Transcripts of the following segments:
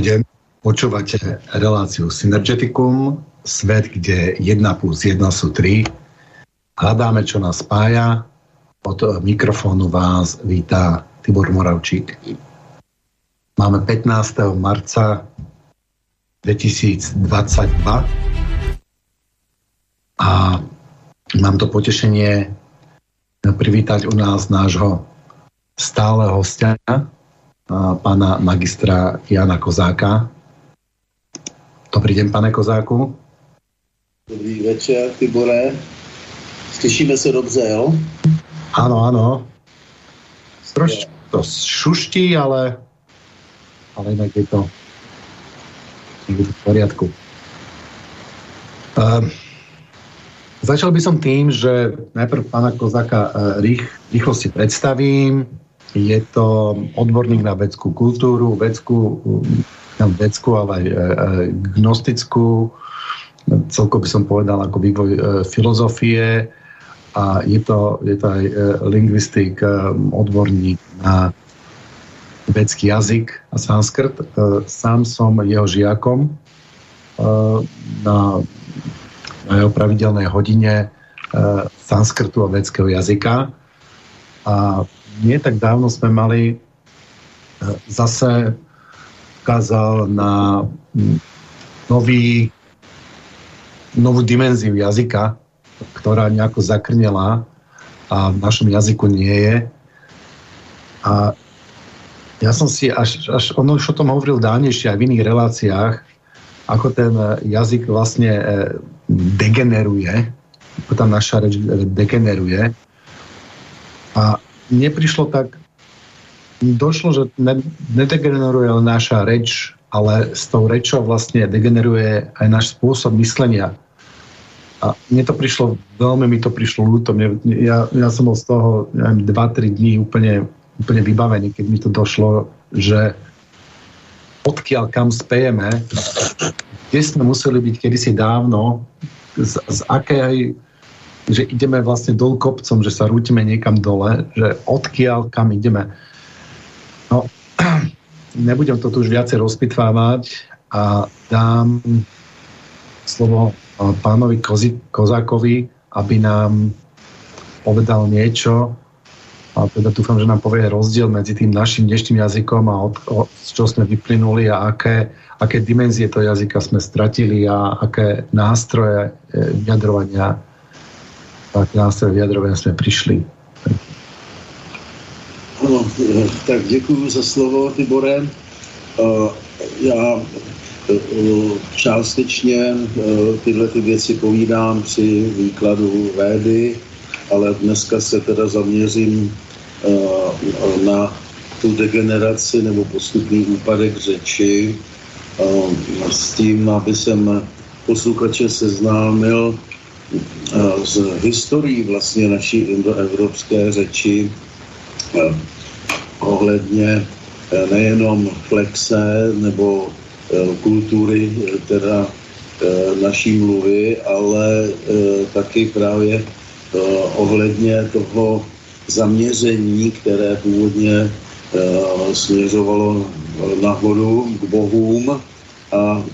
Deň, počúvate reláciu Synergeticum, svet, kde 1 plus 1 sú 3. Hľadáme, čo nás spája. Od mikrofónu vás vítá Tibor Moravčík. Máme 15. marca 2022 a mám to potešenie privítať u nás nášho stáleho hostia, pána magistra Jana Kozáka. Dobrý den, pane Kozáku. Dobrý večer, Tibore. Slyšíme se dobře, jo? Ano, ano. Trošku to šuští, ale, ale jinak je to, je to v poriadku. Uh, začal by som tým, že najprv pána Kozáka uh, rých, rýchlo si predstavím, je to odborník na vedskú kultúru, vedskú, vedskú ale aj e, e, gnostickú, celko by som povedal ako vývoj e, filozofie a je to, je to aj lingvistik, odborník na vedský jazyk a sanskrt. Sám som jeho žiakom na, na jeho pravidelnej hodine sanskrtu a vedského jazyka a nie tak dávno sme mali e, zase ukázal na nový, novú dimenziu jazyka, ktorá nejako zakrnela a v našom jazyku nie je. A ja som si, až, až ono už o tom hovoril dávnejšie aj v iných reláciách, ako ten jazyk vlastne e, degeneruje, ako tá naša reč degeneruje. A neprišlo tak, došlo, že ne, nedegeneruje len naša reč, ale s tou rečou vlastne degeneruje aj náš spôsob myslenia. A mne to prišlo, veľmi mi to prišlo ľúto. Mne, ja, ja som bol z toho 2-3 dní úplne, úplne vybavený, keď mi to došlo, že odkiaľ kam spejeme, kde sme museli byť kedysi dávno, z, z akej že ideme vlastne dol kopcom, že sa rútime niekam dole, že odkiaľ kam ideme. No, nebudem to tu už viacej rozpitvávať a dám slovo pánovi Kozi, Kozákovi, aby nám povedal niečo a teda dúfam, že nám povie rozdiel medzi tým našim dnešným jazykom a od, od, z čo sme vyplynuli a aké, aké dimenzie toho jazyka sme stratili a aké nástroje e, vyjadrovania tak nástroj vyjadrovania jsme přišli. Ano, tak děkuji za slovo, Tibore. Já e, částečně tyhle ty věci povídám při výkladu védy, ale dneska se teda zaměřím na tu degeneraci nebo postupný úpadek řeči s tím, aby jsem posluchače seznámil z historií vlastně naší indoevropské řeči eh, ohledně eh, nejenom flexe nebo eh, kultury teda naší mluvy, ale taky právě ohledně toho zaměření, které původně směřovalo nahoru k bohům a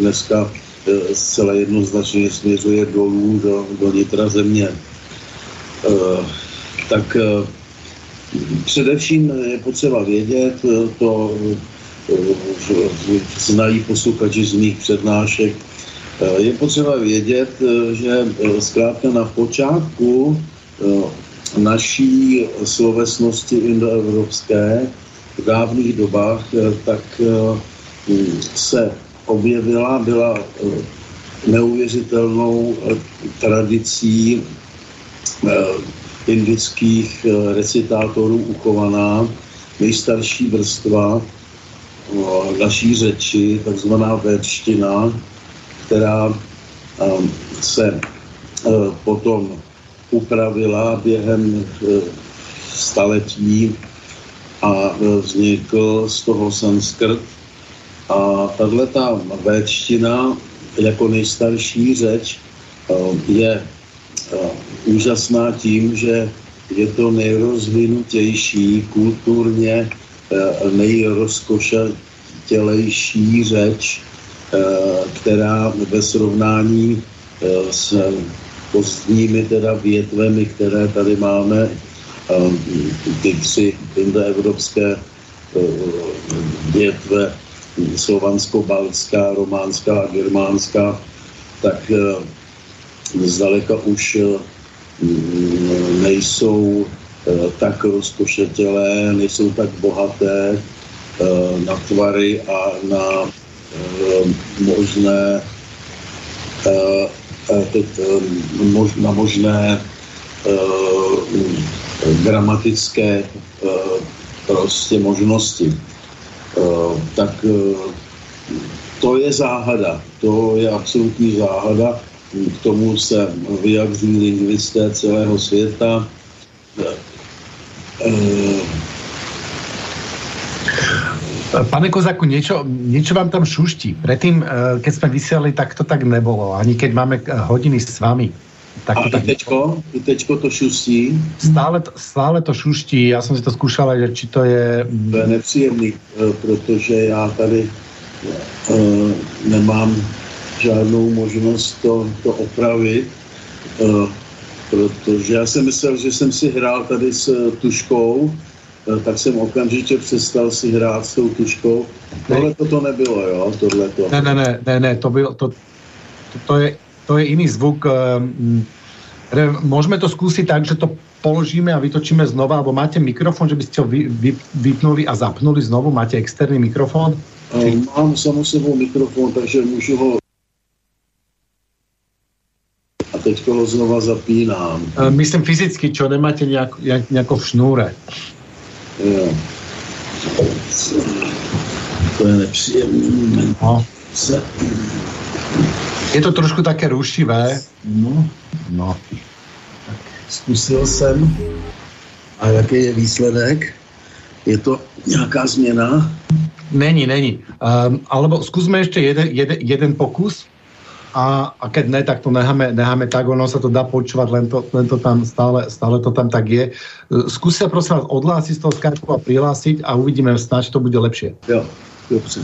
dneska Eh, zcela jednoznačně směřuje dolů do, do nitra země. Eh, tak eh, především je potřeba vědět, to znají posluchači z mých přednášek, je potřeba vědět, že zkrátka na počátku naší slovesnosti indoevropské v dávných dobách, tak se objevila, byla eh, neuvěřitelnou eh, tradicí eh, indických recitátorů uchovaná, nejstarší vrstva naší řeči, takzvaná védština, která se potom upravila během staletí a vznikl z toho sanskrt, a tahle ta védština jako nejstarší řeč eh, je eh, úžasná tím, že je to nejrozvinutější, kulturně eh, nejrozkoša, rozpoštělejší řeč, která ve srovnání s pozdními teda větvemi, které tady máme, ty tři indoevropské větve, slovansko-baltská, románská germánská, tak zdaleka už nejsou tak rozkošetělé, nejsou tak bohaté na tvary a na možné na možné gramatické prostě možnosti. Tak to je záhada, to je absolutní záhada, k tomu se vyjadřují lingvisté celého světa. Pane Kozaku, niečo, niečo vám tam šuští. Predtým, keď sme vysielali, tak to tak nebolo. Ani keď máme hodiny s vami. Tak to a tak tečko, tečko to šustí? Stále, stále to šuští. Já jsem si to zkoušel, že či to je... To je nepříjemný, protože já tady uh, nemám žádnou možnost to, to opravit, uh, protože já jsem myslel, že jsem si hrál tady s tuškou, uh, tak jsem okamžitě přestal si hrát s tou tuškou. Tohle to to nebylo, jo? Tohle to. Ne, ne, ne, ne, ne to bylo, to, to, to, je, to je iný zvuk. Um, Môžeme to skúsiť tak, že to položíme a vytočíme znova, alebo máte mikrofon, že by ste ho vy, vy, vypnuli a zapnuli znovu? Máte externý mikrofon? Či... Mám samo sebou mikrofon, takže můžu ho a teď ho znova zapínám. Myslím fyzicky, čo nemáte nejak, nejako v šnúre. Jo. To je nepříjemné. No. Se... Je to trošku také rušivé. No, no. Tak zkusil jsem. A jaký je výsledek? Je to nějaká změna? Není, není. Um, alebo skúsme ešte jeden, jeden, jeden pokus a, a keď ne, tak to necháme, necháme tak, ono sa to dá počúvať, len to, len to tam stále, stále to tam tak je. Skúste prosím vás odhlásiť z toho Skype a prihlásiť a uvidíme, snáď to bude lepšie. Jo, dobře.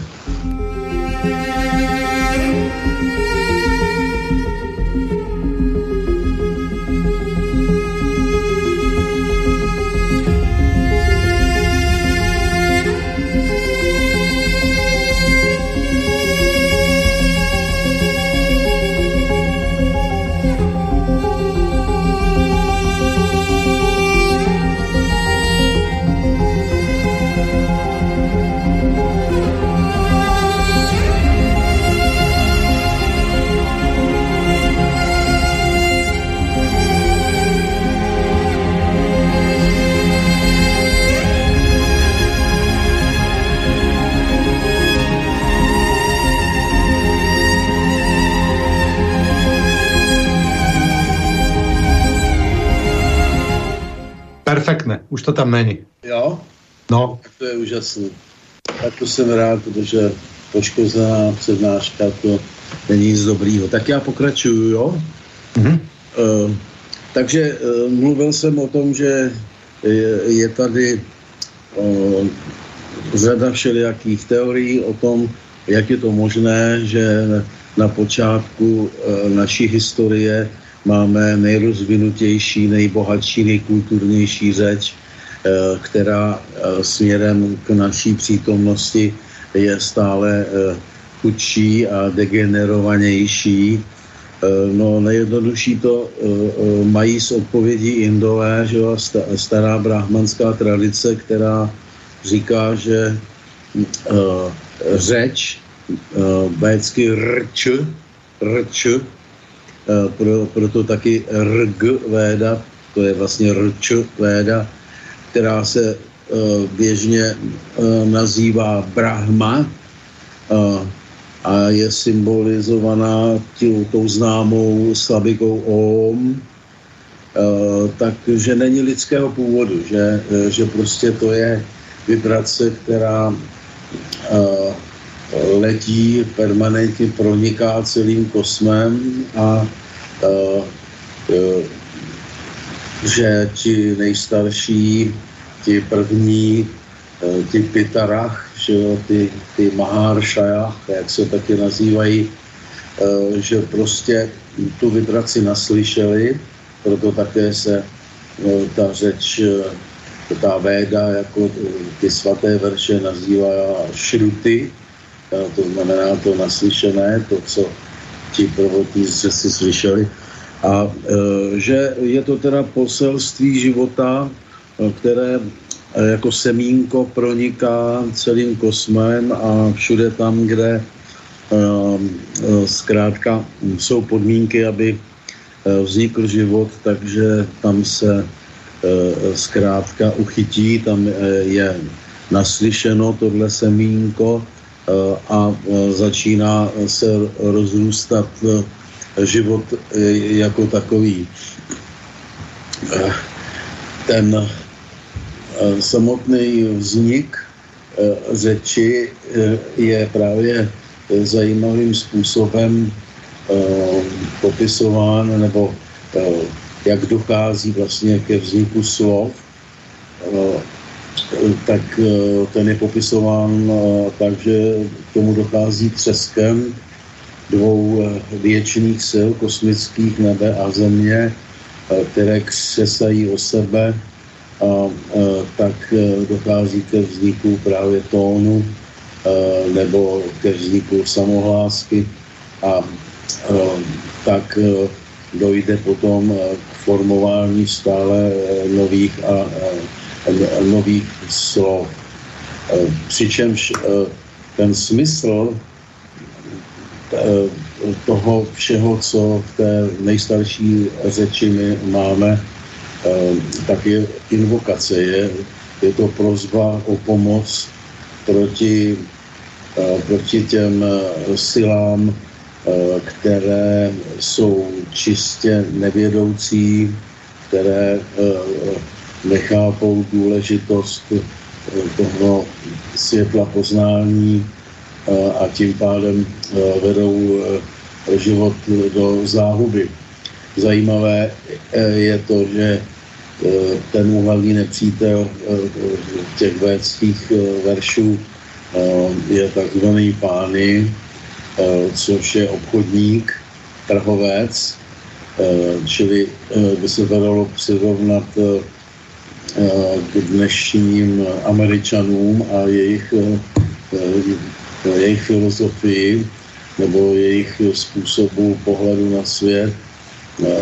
Perfektné, už to tam není. Jo? No. Tak to je úžasný. Tak to jsem rád, protože poškozená přednáška to není nic dobrýho. Tak já pokračuju, jo? Mm-hmm. Uh, takže uh, mluvil jsem o tom, že je, je tady uh, řada všelijakých teorií o tom, jak je to možné, že na počátku naší historie máme nejrozvinutější, nejbohatší, nejkulturnější řeč, eh, která eh, směrem k naší přítomnosti je stále eh, chudší a degenerovanější. No nejjednodušší to mají z odpovědí Indové, že stará brahmanská tradice, která říká, že řeč, bécky rč, rč, pro, proto taky RG véda, to je vlastně RČ véda, která se uh, běžně uh, nazývá Brahma a je symbolizovaná tím, tou známou slabikou Om, takže není lidského původu, že, že prostě to je vibrace, která letí, permanentně proniká celým kosmem a že ti nejstarší, ti první, uh, ti pitarach, že ty, ty Maháršajach, jak se taky nazývají, že prostě tu vibraci naslyšeli, proto také se ta řeč, ta véda, jako ty svaté verše nazývá šruty, to znamená to naslyšené, to, co ti prvotníci si slyšeli. A že je to teda poselství života, které jako semínko proniká celým kosmem a všude tam, kde zkrátka jsou podmínky, aby vznikl život, takže tam se zkrátka uchytí, tam je naslyšeno tohle semínko a začíná se rozrůstat život jako takový. Ten samotný vznik řeči je právě zajímavým způsobem popisován, nebo jak dochází vlastně ke vzniku slov, tak ten je popisován tak, že tomu dochází třeskem dvou věčných sil kosmických nebe a země, které křesají o sebe. A tak dochází ke vzniku právě tónu nebo ke vzniku samohlásky. A tak dojde potom k formování stále nových a nových slov. Přičemž ten smysl toho všeho, co v té nejstarší řeči my máme, tak je invokace, je, je to prozba o pomoc proti, proti těm silám, které jsou čistě nevědoucí, které nechápou důležitost toho světla poznání a tím pádem vedou život do záhuby. Zajímavé je to, že ten hlavní nepřítel těch védských veršů je takzvaný pány, což je obchodník, trhovec, čili by se to dalo přirovnat k dnešním američanům a jejich, jejich filozofii nebo jejich způsobu pohledu na svět,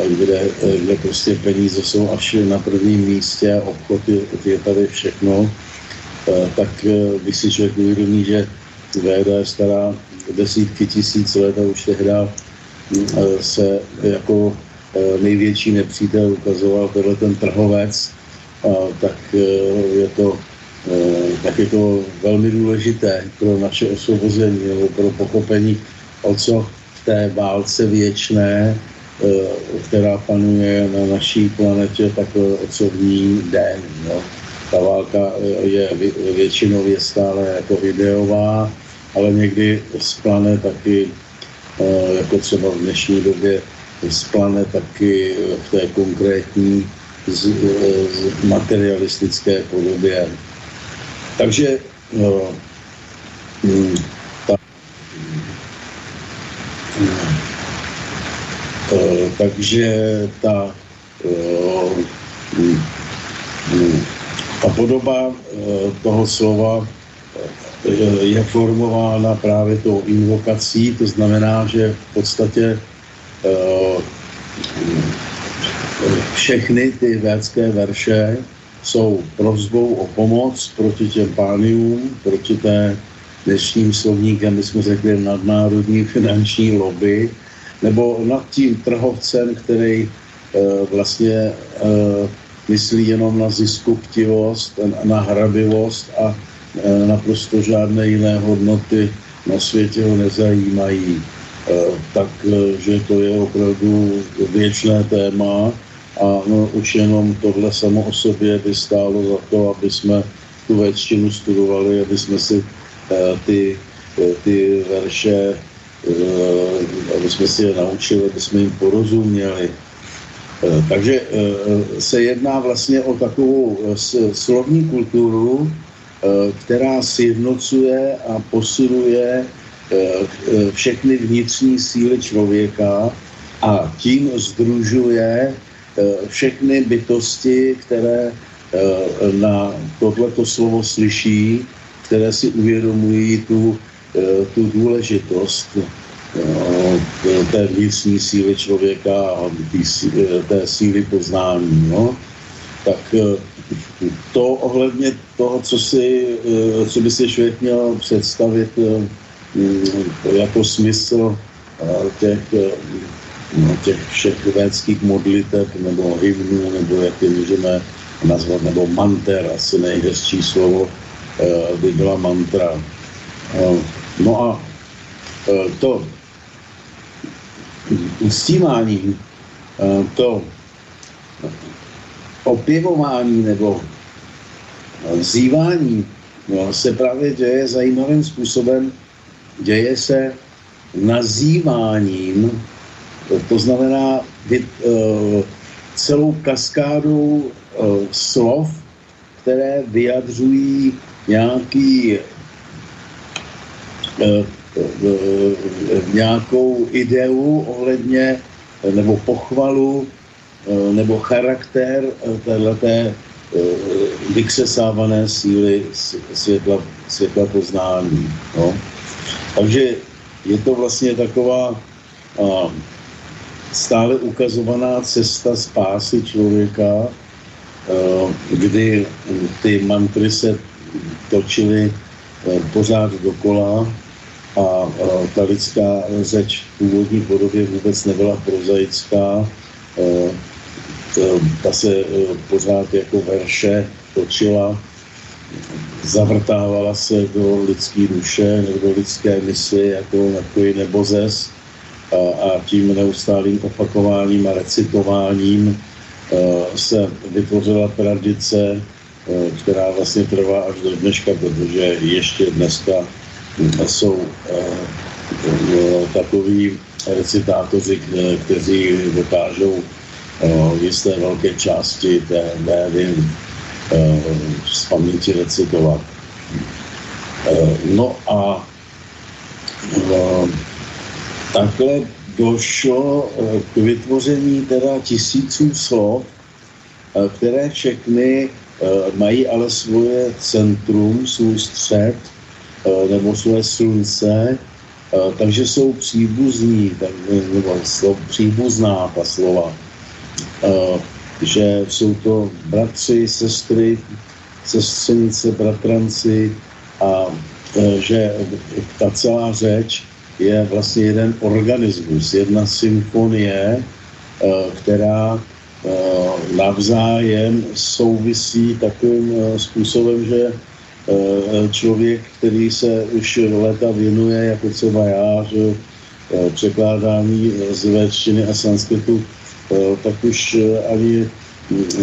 kde, kde prostě peníze jsou až na prvním místě, obchod je, je tady všechno, tak když si člověk uvědomí, že Véda je stará desítky tisíc let a už tehdy se jako největší nepřítel ukazoval tenhle ten trhovec, tak je to tak je to velmi důležité pro naše osvobození nebo pro pochopení, o co v té válce věčné, která panuje na naší planetě, tak o co v ní jde. No. Ta válka je většinově stále jako videová, ale někdy splane taky, jako třeba v dnešní době, splane taky v té konkrétní z, z materialistické podobě. Takže hm, ta, takže ta, hm, hm, ta podoba toho slova je formována právě tou invokací, to znamená, že v podstatě všechny ty védské verše jsou prozbou o pomoc proti těm pánium, proti té dnešním slovníkem, my jsme řekli, nadnárodní finanční lobby, nebo nad tím trhovcem, který e, vlastně e, myslí jenom na ziskuptivost, na hrabivost a e, naprosto žádné jiné hodnoty na světě ho nezajímají. E, takže to je opravdu věčné téma a no, už jenom tohle samo o sobě by stálo za to, aby jsme tu většinu studovali, aby jsme si uh, ty, ty verše, aby jsme si je naučili, aby jsme jim porozuměli. Takže se jedná vlastně o takovou slovní kulturu, která sjednocuje a posiluje všechny vnitřní síly člověka a tím združuje všechny bytosti, které na tohleto slovo slyší, které si uvědomují tu, tu důležitost té vnitřní síly člověka a té síly poznání. No? Tak to ohledně toho, co, si, co by si člověk měl představit jako smysl těch, no, těch všech védských modliteb nebo hymnů, nebo jak je můžeme nazvat, nebo manter, asi nejhezčí slovo by byla mantra. No a to uctívání, to opěvování nebo vzývání no, se právě děje zajímavým způsobem. Děje se nazýváním, to znamená uh, celou kaskádu uh, slov, které vyjadřují nějaký uh, nějakou ideu ohledně nebo pochvalu nebo charakter téhleté vyksesávané síly světla, světla poznání. No. Takže je to vlastně taková a, stále ukazovaná cesta spásy člověka, a, kdy ty mantry se točily pořád dokola a, a ta lidská řeč v původní podobě vůbec nebyla prozaická, ta se pořád jako verše točila, zavrtávala se do lidské duše nebo do lidské mysli jako takový nebozes a, a tím neustálým opakováním a recitováním se vytvořila tradice, která vlastně trvá až do dneška, protože ještě dneska jsou takový recitátoři, kteří dokážou jisté velké části té médy z paměti recitovat. No a takhle došlo k vytvoření teda tisíců slov, které všechny mají ale svoje centrum, svůj střed, nebo svoje slunce, takže jsou příbuzní, tak, nebo slov, příbuzná ta slova že jsou to bratři, sestry, sestřenice, bratranci a e, že ta celá řeč je vlastně jeden organismus, jedna symfonie, e, která e, navzájem souvisí takovým způsobem, že člověk, který se už leta věnuje, jako třeba já, že překládání z véčtiny a sanskritu tak už eh, ani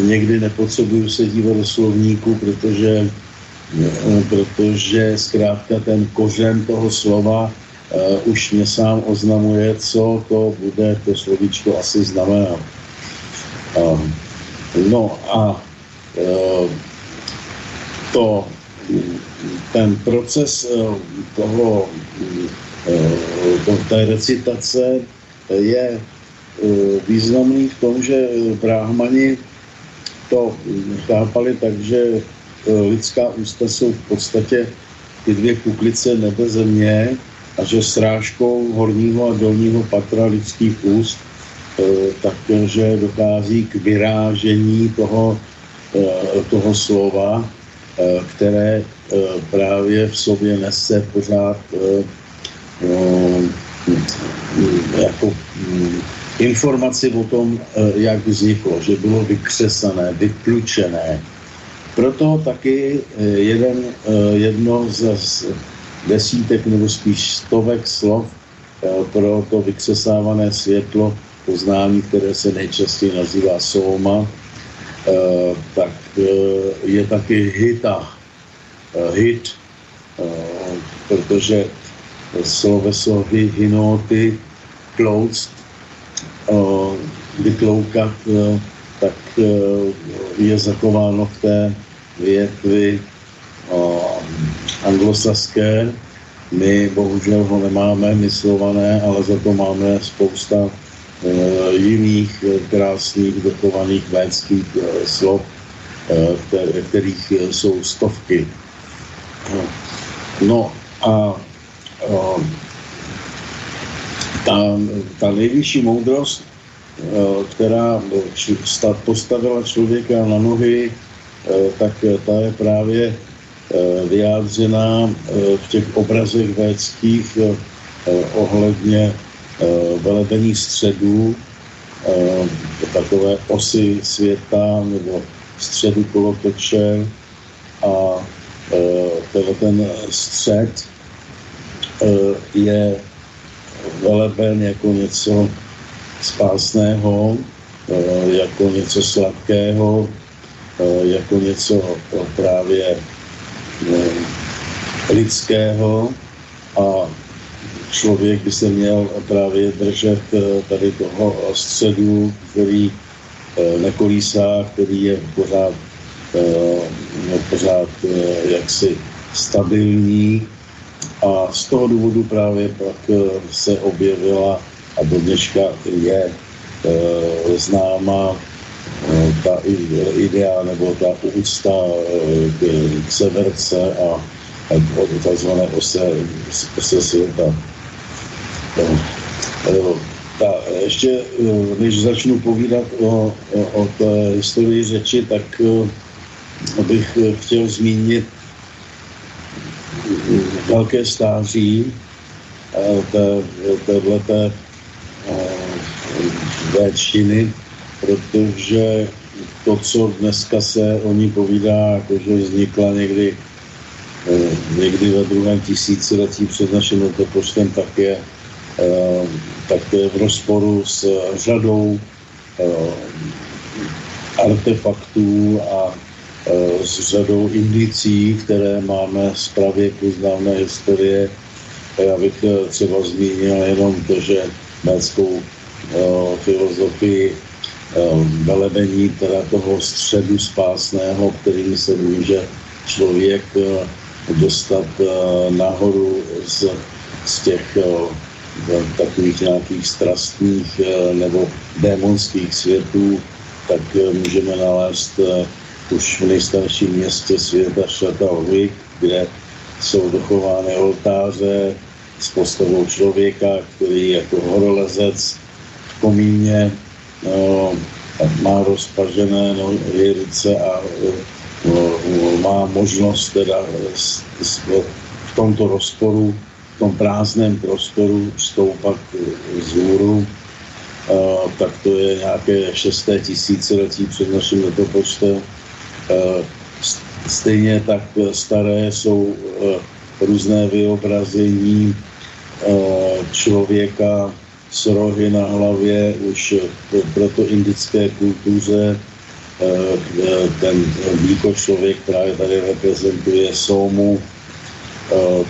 někdy nepotřebuju se dívat do slovníku, protože, eh, protože zkrátka ten kořen toho slova už mě sám oznamuje, co to bude to slovíčko asi znamenat. Uh, no a to, ten proces toho, uh, té recitace je Eh, významný v tom, že eh, bráhmani to chápali tak, že eh, lidská ústa jsou v podstatě ty dvě kuklice nebe země a že srážkou horního a dolního patra lidských úst takže dochází k vyrážení toho, toho slova, které právě v sobě nese pořád jako hm, informaci o tom, eh, jak vzniklo, že bylo vykřesané, vyplučené. Proto taky eh, jeden, eh, jedno z desítek nebo spíš stovek slov pro to vykřesávané světlo poznání, které se nejčastěji nazývá soma, tak je taky hita, hit, protože sloveso hinoty, clothes, vykloukat, tak je zakováno v té větvi anglosaské. My bohužel ho nemáme myslované, ale za to máme spousta jiných krásných dochovaných védských slov, kterých jsou stovky. No a ta, ta nejvyšší moudrost, která postavila člověka na nohy, tak ta je právě vyjádřená v těch obrazech védských ohledně velebených středů, takové osy světa nebo středu kolotoče a tenhle ten střed je veleben jako něco spásného, jako něco sladkého, jako něco právě lidského. A člověk by se měl právě držet tady toho středu, který nekolísá, který je pořád, pořád jaksi stabilní a z toho důvodu právě pak se objevila a do dneška je e, známa e, ta idea nebo ta úcta k, k severce a, takzvané ose, ose světa. Ta, ještě než začnu povídat o, o, o té historii řeči, tak bych chtěl zmínit velké stáří téhleté véčiny, protože to, co dneska se o ní povídá, jakože vznikla někdy, někdy ve druhém tisíciletí před naším letopočtem, tak je, tak to je v rozporu s řadou artefaktů a s řadou indicí, které máme z pravěku známé historie. Já bych eh, třeba zmínil jenom to, že médskou eh, filozofii eh, velebení teda toho středu spásného, kterým se může člověk dostat nahoru z, z těch takových nějakých strastných nebo démonských světů, tak můžeme nalézt už v nejstarším městě světa Šatalvik, kde jsou dochovány oltáře s postavou člověka, který jako horolezec v komíně no, má rozpažené no, ruce a no, má možnost teda s, s, v tomto rozporu, v tom prázdném prostoru stoupat vzhůru, Uh, tak to je nějaké šesté tisíciletí před naším letopočtem. Stejně tak staré jsou eh, různé vyobrazení eh, člověka s rohy na hlavě už proto indické kultuře ten výko člověk právě tady reprezentuje somu,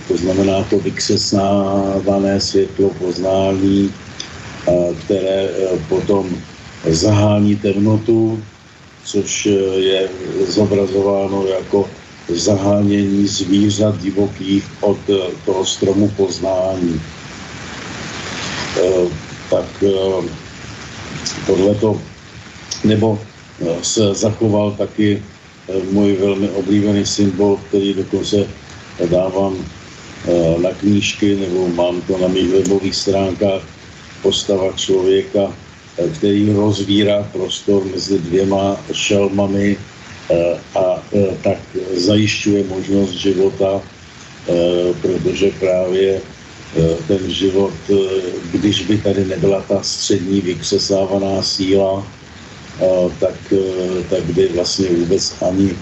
to znamená to vykřesnávané světlo poznání, které potom zahání temnotu, což eh, je zobrazováno jako zahánění zvířat divokých od eh, toho stromu poznání. Eh, tak to, nebo se zachoval taky můj velmi oblíbený symbol, který dokonce dávám na knížky, nebo mám to na mých webových stránkách, postava člověka který rozvírá prostor mezi dvěma šelmami eh, a eh, tak zajišťuje možnost života, eh, protože právě ten život, když by tady nebyla ta střední vykřesávaná síla, tak, tak by vlastně vůbec ani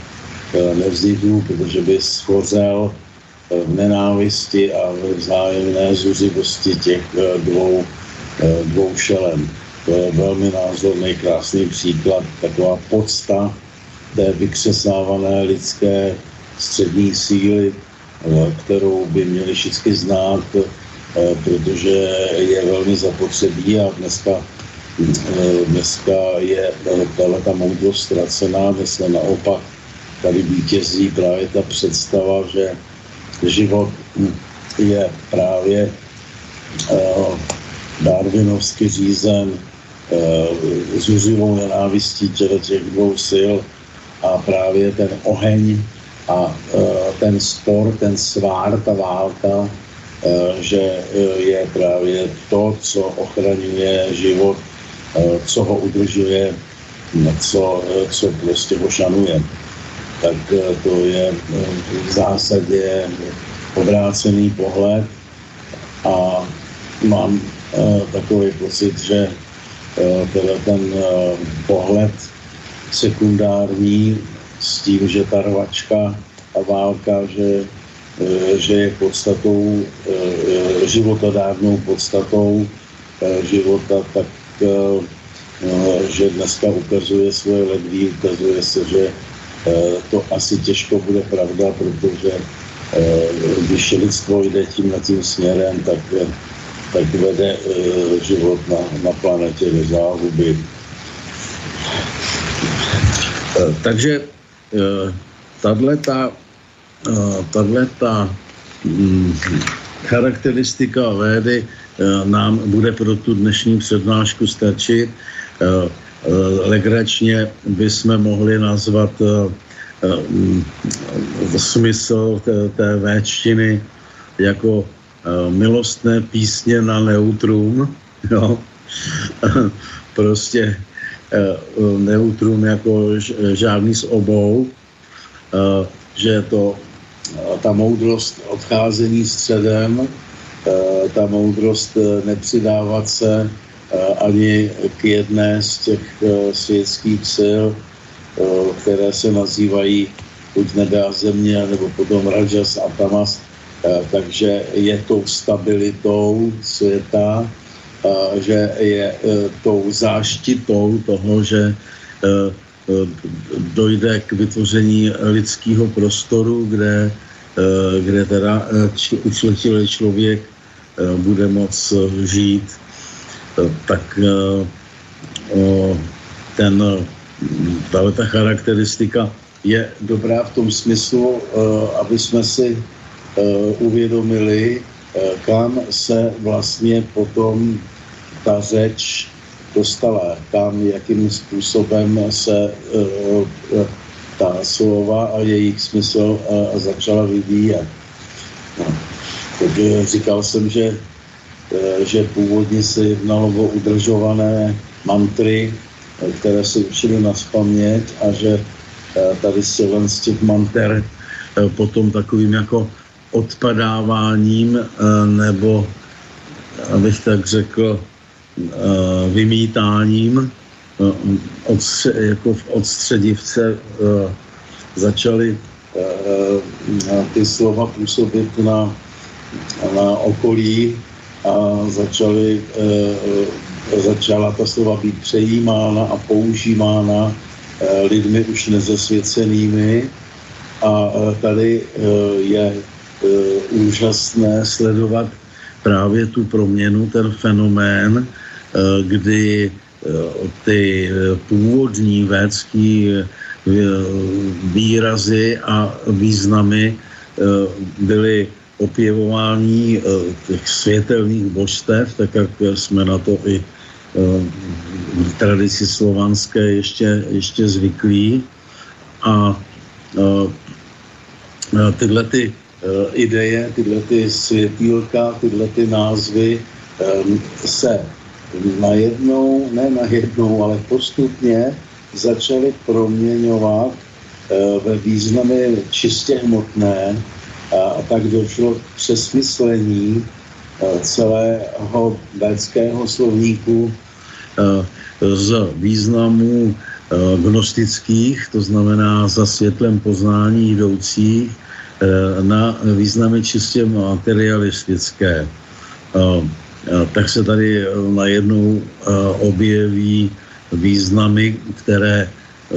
nevzniknul, protože by schořel v nenávisti a v vzájemné zuřivosti těch dvou, dvou šelem. To je velmi názorný, krásný příklad, taková podsta té vykřesávané lidské střední síly, eh, kterou by měli všichni znát, eh, protože je velmi zapotřebí a dneska, eh, dneska je ta moudrost ztracená, dneska naopak tady vítězí právě ta představa, že život je právě darwinovsky řízen zuřivou nenávistí těch dvou sil a právě ten oheň a uh, ten spor, ten svár, ta válka, uh, že je právě to, co ochraňuje život, co ho udržuje, co, co prostě ho šanuje. Tak to je v zásadě obrácený pohled a mám takový pocit, že teda ten uh, pohled sekundární s tím, že ta rvačka a válka, že, že je podstatou, životodárnou podstatou života, tak že dneska ukazuje svoje ledví, ukazuje se, že to asi těžko bude pravda, protože když lidstvo jde tím na tím směrem, tak, tak vede život na, na planetě do záhuby. Eh, takže eh, tato eh, mm, charakteristika védy nám bude pro tu dnešní přednášku stačit. Legračně bychom mohli nazvat mm, smysl té véčtiny jako milostné písně na neutrum. Jo? prostě Eh, neutrum jako žádný z obou, eh, že to eh, ta moudrost odcházení středem, ta moudrost nepřidávat se ani k jedné z těch světských sil, které se nazývají buď nedá země, nebo potom Rajas a Tamas, takže je tou stabilitou světa, že je e, tou záštitou toho, že dojde k vytvoření lidského prostoru, kde, kde teda učletilý člověk bude moc žít, tak ten, ta charakteristika je dobrá v tom smyslu, aby jsme si uvědomili, kam se vlastně potom ta řeč dostala, kam, jakým způsobem se uh, ta slova a jejich smysl začala vyvíjet. No. Říkal jsem, že, že původně se jednalo o udržované mantry, které se učili na spaměť a že tady z těch manter potom takovým jako odpadáváním nebo abych tak řekl, Eh, vymítáním eh, jako v odstředivce eh, začaly ty slova působit na, na okolí a začaly, začala ta slova být přejímána a používána lidmi už nezasvěcenými a tady je úžasné sledovat právě tu proměnu, ten fenomén, Eh, kdy eh, ty eh, původní védský výrazy a významy byly opěvování těch světelných božstev, tak jak jsme na to i v tradici slovanské ještě, ještě zvyklí. A tyhle ty ideje, tyhle ty světýlka, tyhle ty názvy se najednou, ne najednou, ale postupně začaly proměňovat eh, ve významy čistě hmotné a tak došlo k přesmyslení eh, celého védského slovníku eh, z významů gnostických, to znamená za světlem poznání jdoucích, na významy čistě materialistické. Tak se tady eh, najednou eh, objeví významy, které eh,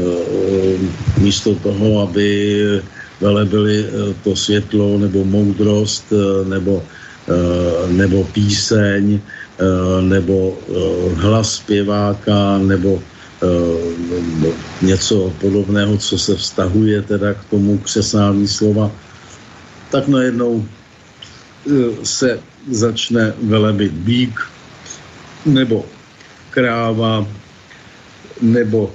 místo toho, aby velebili to světlo nebo moudrost nebo, nebo píseň nebo hlas zpěváka nebo něco podobného, co se vztahuje teda k tomu křesání slova, tak najednou se začne velebit bík nebo kráva nebo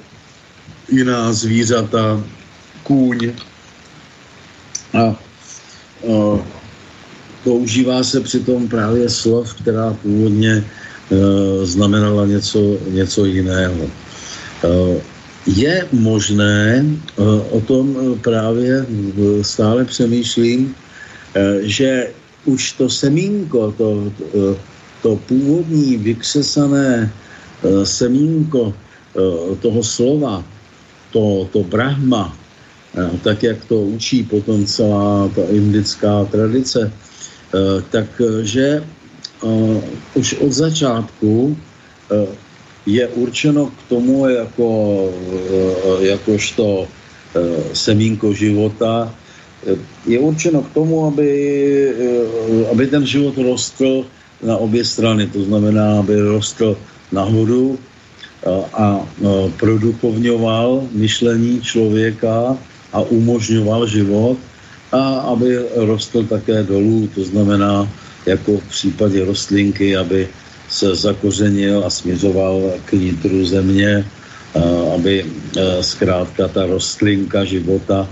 jiná zvířata, kůň. A, a používá se přitom právě slov, která původně e, znamenala něco, něco jiného. E, je možné, e, o tom právě stále přemýšlím, e, že už to semínko, to, to, původní vykřesané e, semínko e, toho slova, to, to brahma, tak jak to učí potom celá ta indická tradice, takže už od začátku je určeno k tomu jako, jakožto semínko života, je určeno k tomu, aby, eh, aby ten život rostl na obě strany. To znamená, aby rostl nahoru a, a produkovňoval myšlení člověka a umožňoval život a aby rostl také dolů, to znamená, jako v případě rostlinky, aby se zakořenil a směřoval k nitru země, aby eh, zkrátka ta rostlinka života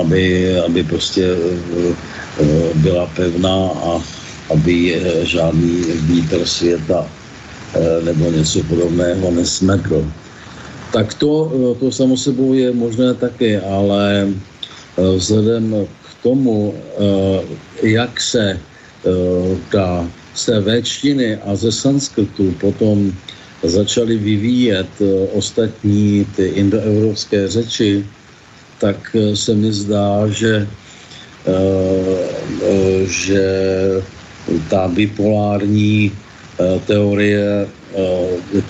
aby, aby prostě eh, eh, byla pevná a aby žádný vítr světa eh, nebo něco podobného nesmetl. Tak to, to samo sebou je možné taky, ale vzhledem k tomu, jak se ta, z té véčtiny a ze sanskrtu potom začaly vyvíjet ostatní ty indoevropské řeči, tak eh, se mi zdá, že, eh, eh, že ta bipolární teorie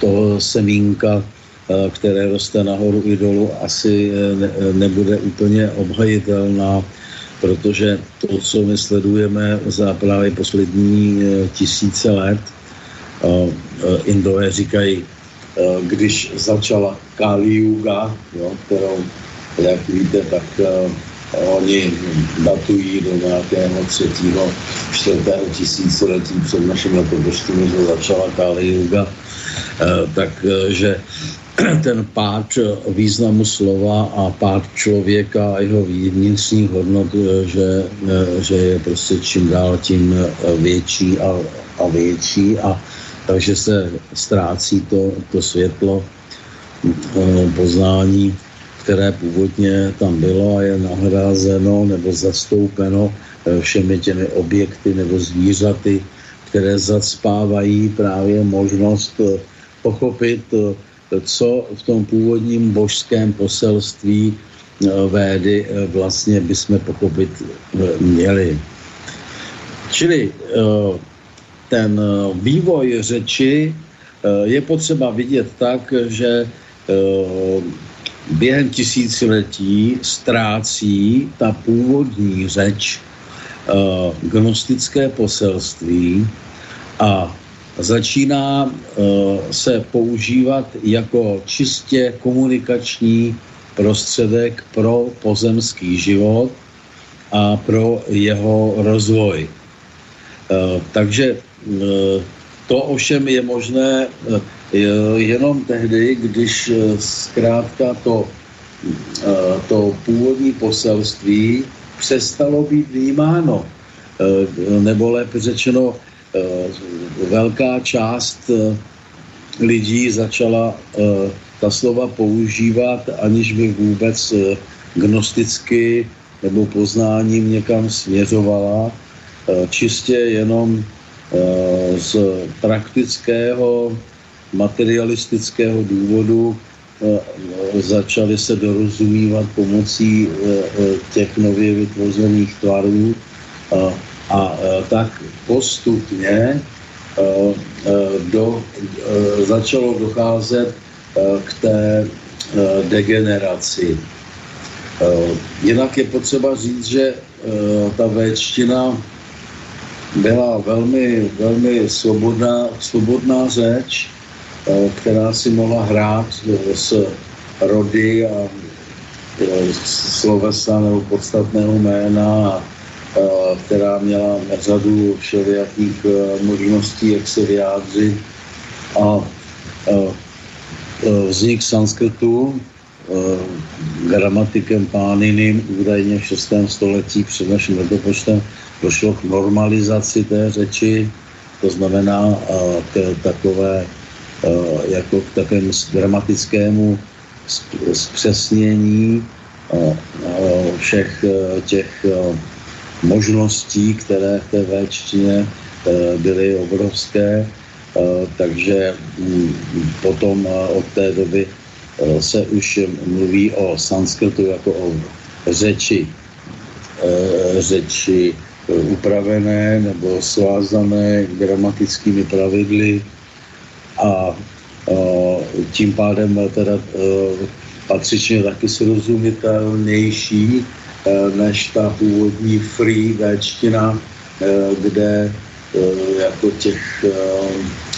toho semínka, které roste nahoru i dolů, asi nebude úplně obhajitelná, protože to, co my sledujeme za právě poslední tisíce let, Indové říkají, když začala Kali Yuga, jo, kterou jak víte, tak uh, oni datují do nějakého třetího, čtvrtého tisíciletí před naším letopočtem, že začala Kali Yuga, uh, takže ten pád významu slova a pád člověka a jeho vnitřních hodnot, že, že je prostě čím dál tím větší a, a větší a takže se ztrácí to, to světlo poznání které původně tam bylo a je nahrázeno nebo zastoupeno eh, všemi těmi objekty nebo zvířaty, které zacpávají právě možnost eh, pochopit, eh, co v tom původním božském poselství védy vlastně bychom pochopit měli. Čili ten vývoj řeči je potřeba vidět tak, že během tisíciletí ztrácí ta původní řeč uh, gnostické poselství a začíná uh, se používat jako čistě komunikační prostředek pro pozemský život a pro jeho rozvoj. Uh, takže to ovšem je možné jenom tehdy, když eh, zkrátka to, eh, to původní poselství přestalo být vnímáno, eh, nebo lépe řečeno, velká část lidí začala ta slova používat, aniž by vůbec gnosticky nebo poznáním někam směřovala, čistě jenom z praktického materialistického důvodu eh, začaly se dorozumívat pomocí eh, eh, těch nově vytvořených tvarů a tak postupně do, začalo docházet k té degeneraci. Jinak je potřeba říct, že ta véčtina byla velmi, velmi svobodná, svobodná řeč, která si mohla hrát s rody a slovesa nebo podstatného jména, která měla řadu všelijakých možností, jak se vyjádřit. A vznik sanskrtu gramatikem Páninem údajně v 6. století před naším letopočtem došlo k normalizaci té řeči, to znamená k takové, jako k takovému gramatickému zpřesnění všech těch možností, které v té véčtině byly obrovské, takže mm, potom od té doby se už mluví o sanskrtu jako o řeči, řeči upravené nebo svázané gramatickými pravidly a tím pádem teda patřičně taky srozumitelnější než ta původní free véčtina, kde jako těch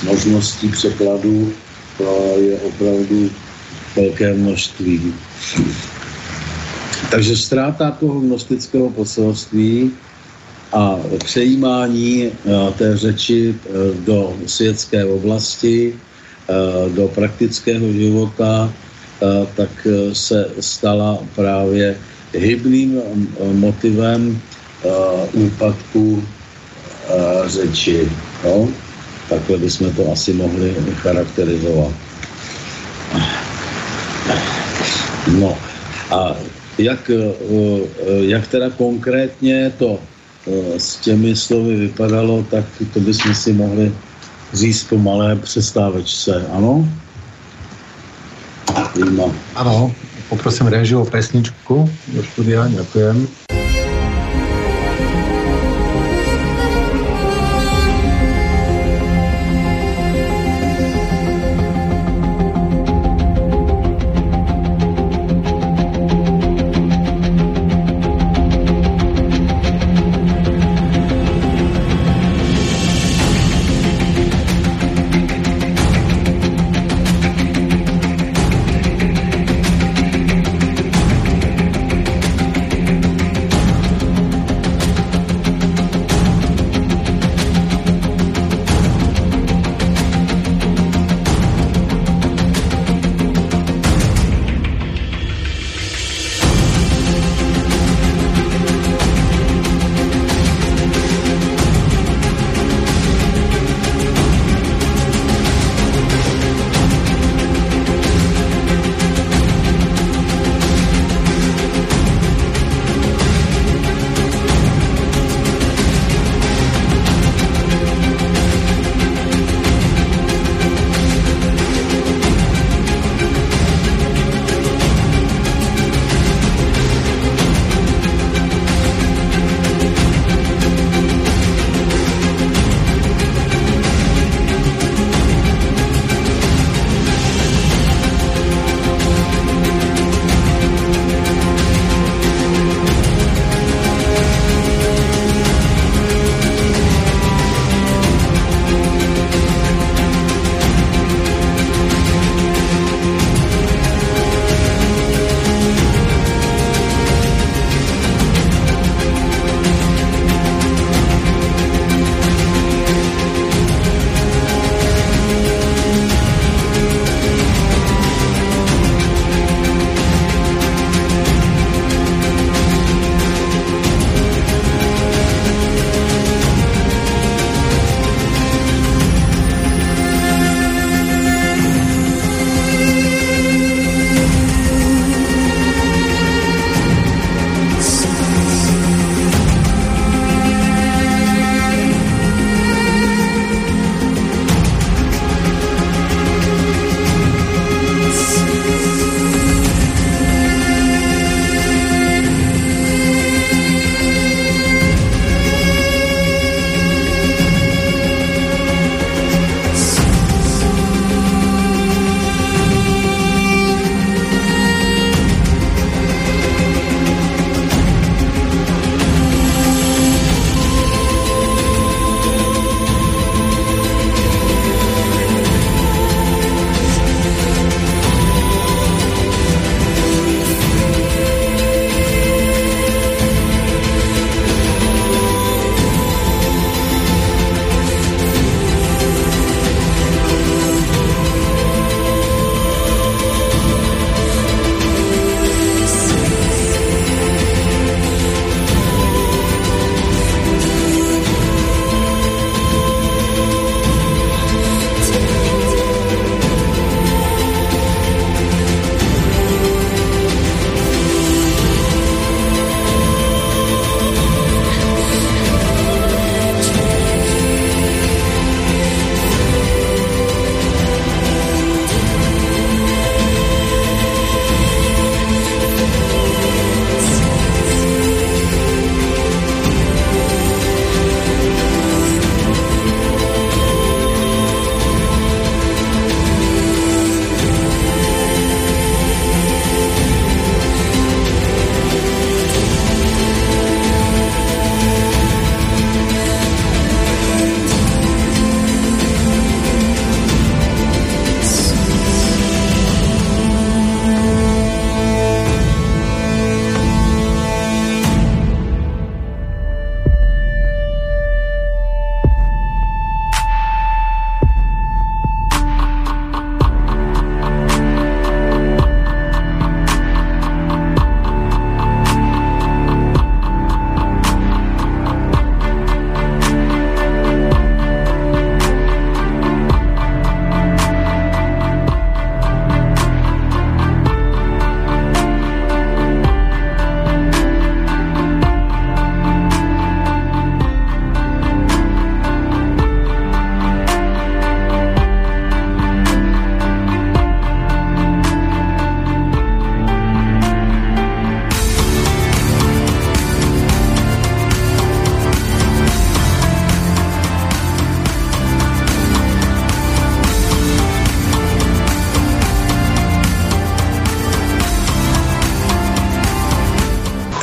možností překladů je opravdu velké množství. Takže ztráta toho gnostického poselství a přejímání eh, té řeči eh, do světské oblasti, eh, do praktického života, tak se stala právě hybným motivem úpadku řeči. No? Takhle bychom to asi mohli charakterizovat. No a jak, jak teda konkrétně to s těmi slovy vypadalo, tak to bychom si mohli říct po malé přestávečce, ano? Ano, poprosím režiu o pesničku do studia, děkujem.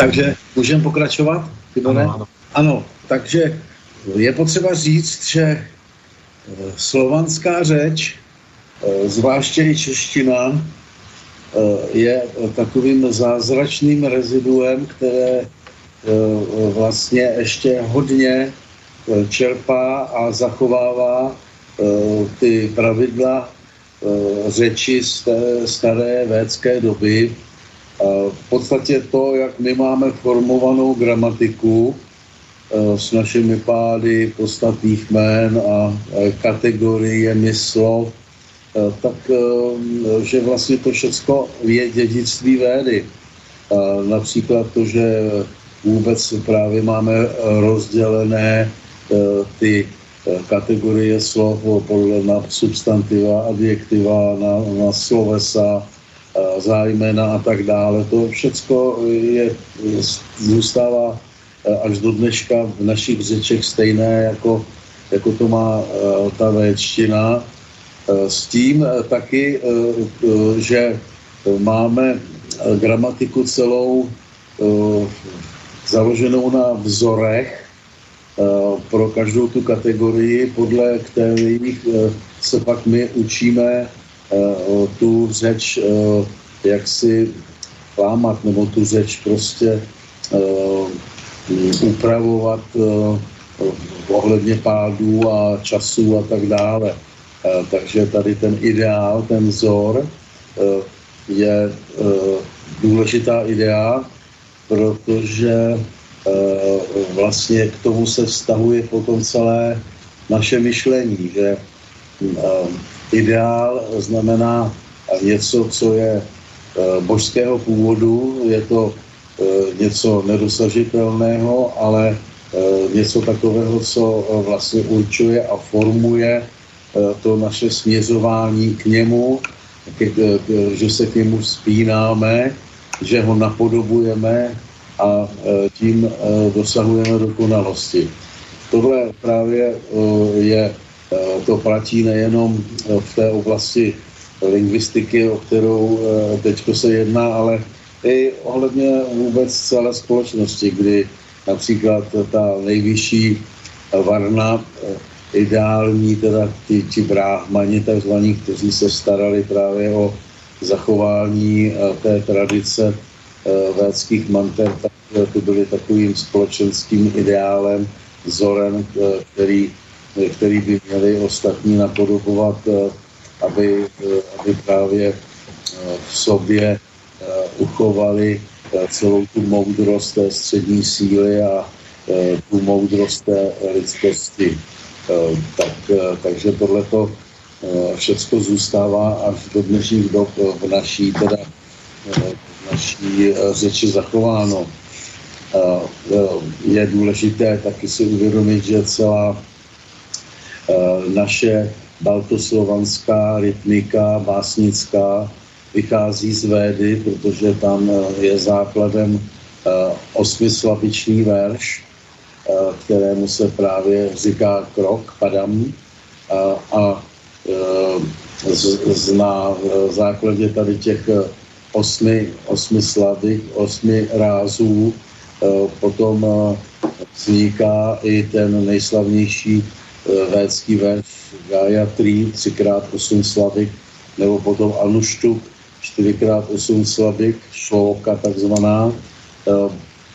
Takže můžeme pokračovat? Ano, ano. ano, takže je potřeba říct, že eh, slovanská řeč, eh, zvláště i čeština, eh, je takovým zázračným reziduem, které vlastně ještě hodně čerpá a zachovává ty pravidla řeči z té staré védské doby. V podstatě to, jak my máme formovanou gramatiku, Eh, s našimi pády podstatných jmén a kategoriemi slov, eh, tak eh, že vlastně to všechno je dědictví védy. Například to, že vůbec právě máme rozdělené ty kategorie slov podle na substantiva, adjektiva, na, na slovesa, zájmena a tak dále. To všechno je, zůstává až do dneška v našich řečech stejné, jako, jako to má eh, ta véčtina. Eh, s tím taky, že máme gramatiku celou založenou na vzorech pro každou tu kategorii, podle kterých se pak my učíme tu řeč jak si lámat, nebo tu řeč prostě upravovat eh, ohledně pádů a času a tak dále. Eh, takže tady ten ideál, ten vzor eh, je důležitá idea, protože vlastně k tomu se vztahuje potom celé naše myšlení, že ideál znamená něco, co je božského původu, je to Eh, něco nedosažitelného, ale eh, něco takového, co eh, vlastně určuje a formuje to naše směřování k němu, že se k němu spínáme, že ho napodobujeme a tím dosahujeme dokonalosti. Tohle právě je, to platí nejenom v té oblasti lingvistiky, o kterou teď se jedná, ale i ohledně vůbec celé společnosti, kdy například ta nejvyšší varna, eh, ideální, teda ti, ti bráhmani takzvaní, kteří se starali právě o zachování eh, té tradice eh, védských manter, tak to byly takovým společenským ideálem, vzorem, který, který by měli ostatní napodobovat, aby, aby právě v sobě Eh, uchovali eh, celou tu moudrost té střední síly a eh, tu moudrost té lidskosti. Tak, takže tohleto všechno zůstává až do dnešních dob v naší, teda, v naší řeči zachováno. Je důležité taky si uvědomit, že celá naše baltoslovanská rytmika, básnická, vychází z Védy, protože tam eh, je základem eh, osmislabiční verš, eh, kterému se právě říká krok, padam. A, a z, na základě tady těch osmi, osmi slavy, osmi rázů potom vzniká i ten nejslavnější védský verš Gayatri, třikrát osm slavy, nebo potom Anuštuk, 4x8 slabik, šloka takzvaná, eh,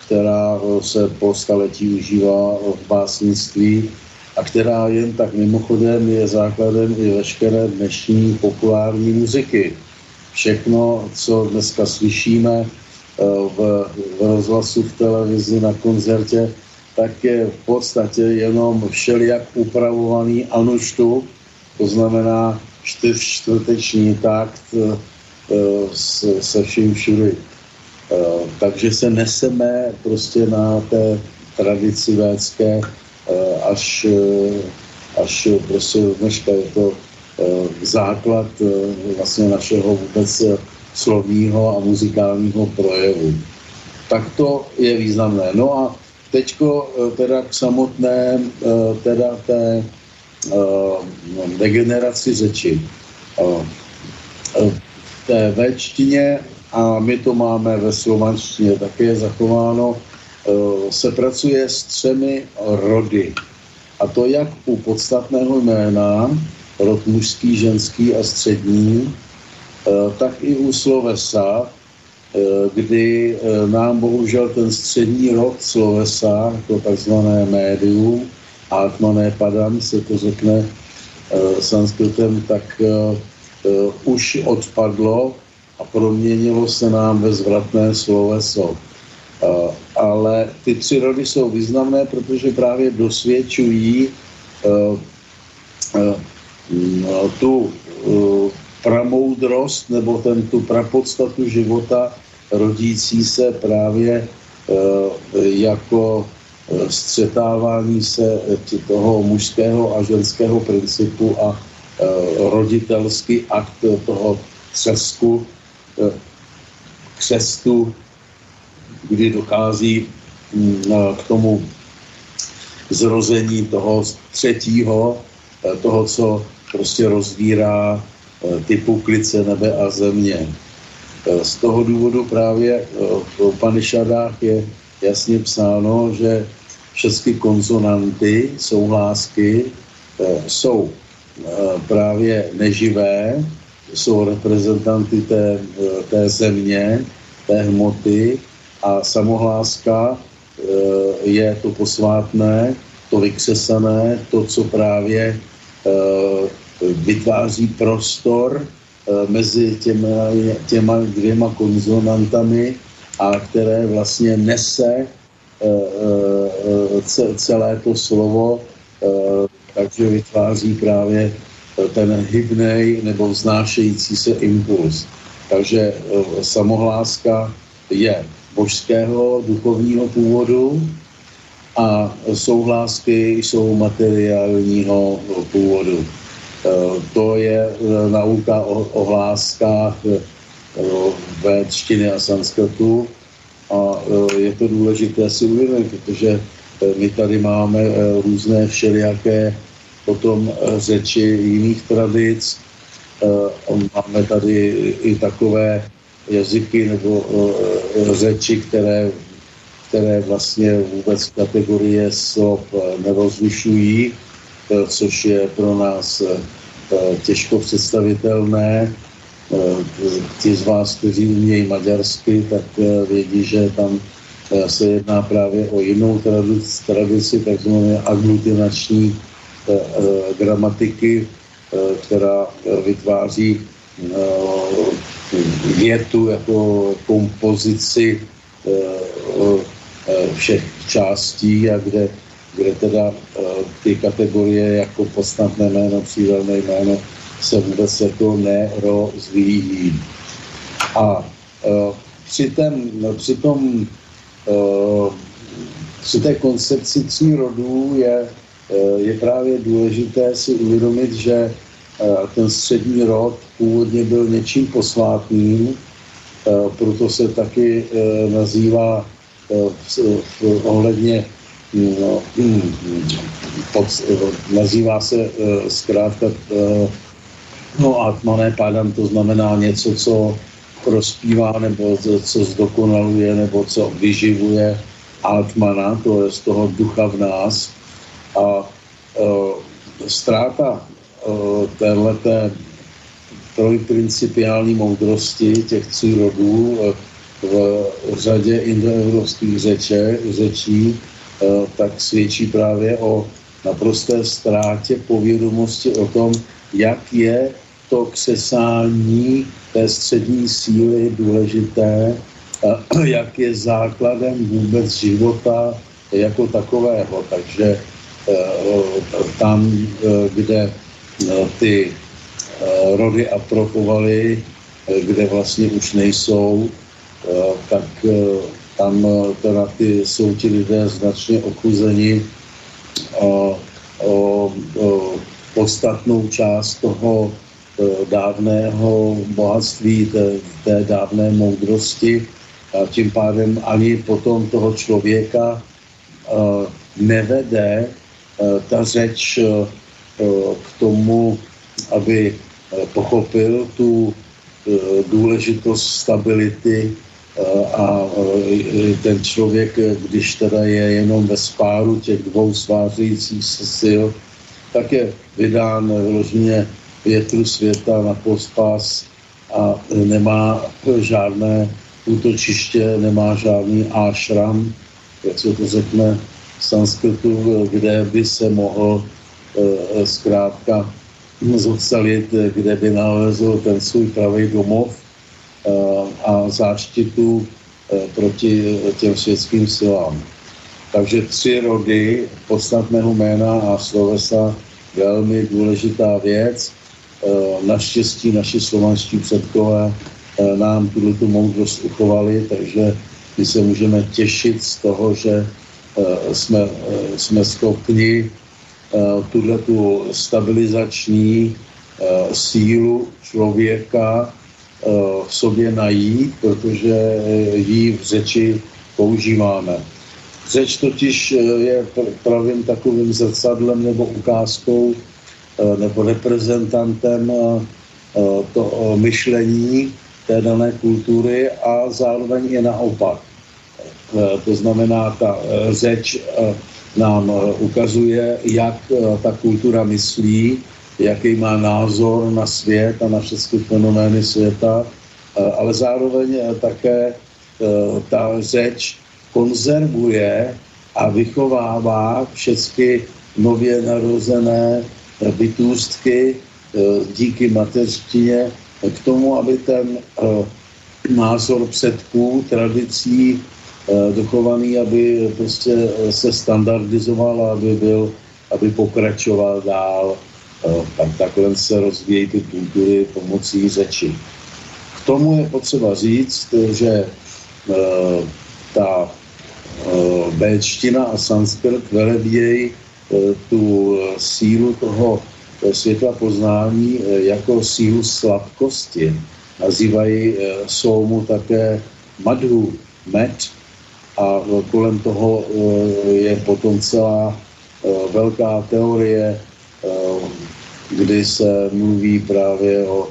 která eh, se po staletí užívá v básnictví a která jen tak mimochodem je základem i veškeré dnešní populární muziky. Všechno, co dneska slyšíme eh, v, v rozhlasu, v televizi, na koncertě, tak je v podstatě jenom všelijak upravovaný anuštu, to znamená čtyř čtvrteční takt, Eh, se vším všudy. Eh, takže se neseme prostě na té tradici védské eh, až, až prostě dneška je to základ vlastně našeho vůbec slovního a muzikálního projevu. Tak to je významné. No a teďko teda k samotné teda té degeneraci řeči té véčtině a my to máme ve slovanštině také zachováno, se pracuje s třemi rody. A to jak u podstatného jména, rod mužský, ženský a střední, tak i u slovesa, kdy nám bohužel ten střední rod slovesa, to takzvané médium, Atmané padam se to řekne sanskritem, tak už odpadlo a proměnilo se nám ve zvratné sloveso. Ale ty tři rody jsou významné, protože právě dosvědčují tu pramoudrost nebo ten, tu prapodstatu života rodící se právě jako střetávání se toho mužského a ženského principu a roditelský akt toho křesku křestu, kdy dochází mm, k tomu zrození toho třetího, toho, co prostě rozvírá typu klice nebe a země. Eh, z toho důvodu právě v Upanishadách je jasně psáno, že všechny konzonanty, souhlásky, jsou právě neživé, jsou reprezentanty té, té země, té hmoty a samohláska eh, je to posvátné, to vykřesané, to, co právě eh, vytváří prostor eh, mezi těma, těma dvěma konzonantami a které vlastně nese celé to slovo, takže vytváří právě ten hybnej nebo vznášející se impuls. Takže samohláska je božského duchovního původu a souhlásky jsou materiálního původu. E, to je e, nauka o, o hláskách ve čtiny a sanskrtu a je to důležité si uvědomit, protože my tady máme různé všelijaké potom eh, řeči jiných tradic. Eh, máme tady i takové jazyky nebo eh, řeči, které, které vlastně vůbec kategorie slov nerozlišují, což je pro nás těžko představitelné. Ti z vás, kteří umějí maďarsky, tak vědí, že tam se jedná právě o jinou tradici, takzvané aglutinační Eh, gramatiky, eh, která vytváří eh, větu jako kompozici všech částí a kde, kde teda ty kategorie jako podstatné jméno, přídelné jméno se vůbec jako nerozvíjí. A při, ten, při tom při té koncepci tří rodů je Eh, je právě důležité si uvědomit, že eh, ten střední rod původně byl něčím posvátným, eh, proto se taky nazývá ohledně pod, nazývá se zkrátka no atmané pádem, to znamená něco, co prospívá, nebo co zdokonaluje, nebo co vyživuje atmana, to je z toho ducha v nás, a ztráta téhleté trojprincipiální moudrosti těch tří rodů v řadě indoevropských řeče, řečí, tak svědčí právě o naprosté ztrátě povědomosti o tom, jak je to křesání té střední síly důležité, jak je základem vůbec života jako takového. Takže Eh, tam, eh, kde eh, ty rody apropovaly, kde vlastně už nejsou, tak tam teda ty, jsou ti lidé značně ochuzeni o, o, o podstatnou část toho dávného bohatství, té, té dávné moudrosti. A tím pádem ani potom toho člověka nevede Eh, ta řeč eh, eh, k tomu, aby pochopil tu důležitost stability a ten člověk, když teda je jenom ve spáru těch dvou svářejících se sil, tak je vydán vyloženě větru světa na pospas a nemá žádné útočiště, nemá žádný ášram, jak se to řekne v sanskritu, kde by se mohl zkrátka zocelit, kde by nalezl ten svůj pravý domov a záštitu e, proti těm světským silám. Takže tři rody podstatného jména a slovesa velmi důležitá věc. Naštěstí naši slovanští předkové nám tuto tu moudrost uchovali, takže my se můžeme těšit z toho, že jsme, jsme schopni tuhle tu stabilizační sílu člověka v sobě najít, protože ji v řeči používáme. Řeč totiž je pravým takovým zrcadlem nebo ukázkou nebo reprezentantem to myšlení té dané kultury a zároveň je naopak. To znamená, ta řeč nám ukazuje, jak ta kultura myslí, jaký má názor na svět a na všechny fenomény světa, ale zároveň také ta řeč konzervuje a vychovává všechny nově narozené bytůstky díky mateřštině k tomu, aby ten názor předků, tradicí dochovaný, aby prostě eh, se standardizoval aby byl, aby pokračoval dál. Tak takhle se rozvíjejí ty kultury pomocí řeči. K tomu je potřeba říct, že uh, ta uh, béčtina a sanskrt velebějí uh, tu sílu toho světla poznání jako sílu sladkosti. Nazývají soumu také madhu, med, a kolem toho je potom celá velká teorie, kdy se mluví právě o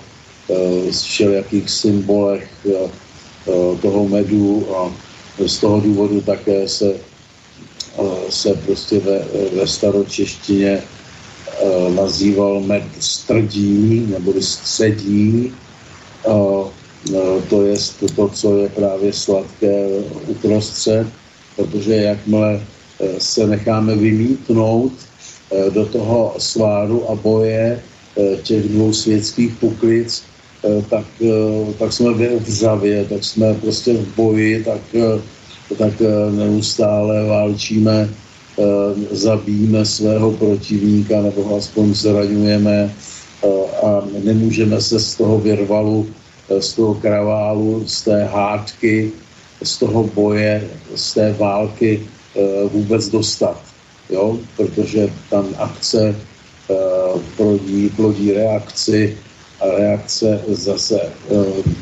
všelijakých symbolech toho medu a z toho důvodu také se, se prostě ve, ve staročeštině nazýval med strdí nebo středí. To je to, co je právě sladké uprostřed, protože jakmile se necháme vymítnout do toho sváru a boje těch dvou světských puklic, tak, tak jsme v vřavě, tak jsme prostě v boji, tak, tak neustále válčíme Eh, zabijíme svého protivníka nebo ho aspoň zraňujeme eh, a nemůžeme se z toho vyrvalu, eh, z toho kraválu, z té hádky, z toho boje, z té války vůbec dostat. Jo? Protože tam akce plodí, plodí reakci a reakce zase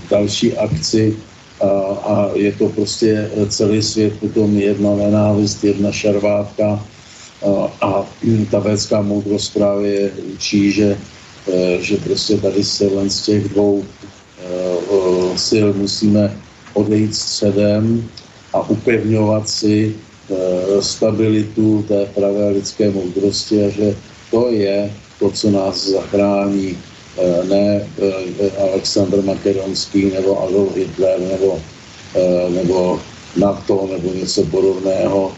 další akci a, a je to prostě celý svět potom jedna nenávist, jedna šarvátka a, a ta védská moudrost právě učí, že, e, že prostě tady se len z těch dvou e, sil musíme odejít středem a upevňovat si e, stabilitu té pravé lidské moudrosti a že to je to, co nás zachrání Eh, ne eh, Aleksandr Makedonský nebo Adolf Hitler nebo, eh, nebo NATO nebo něco podobného.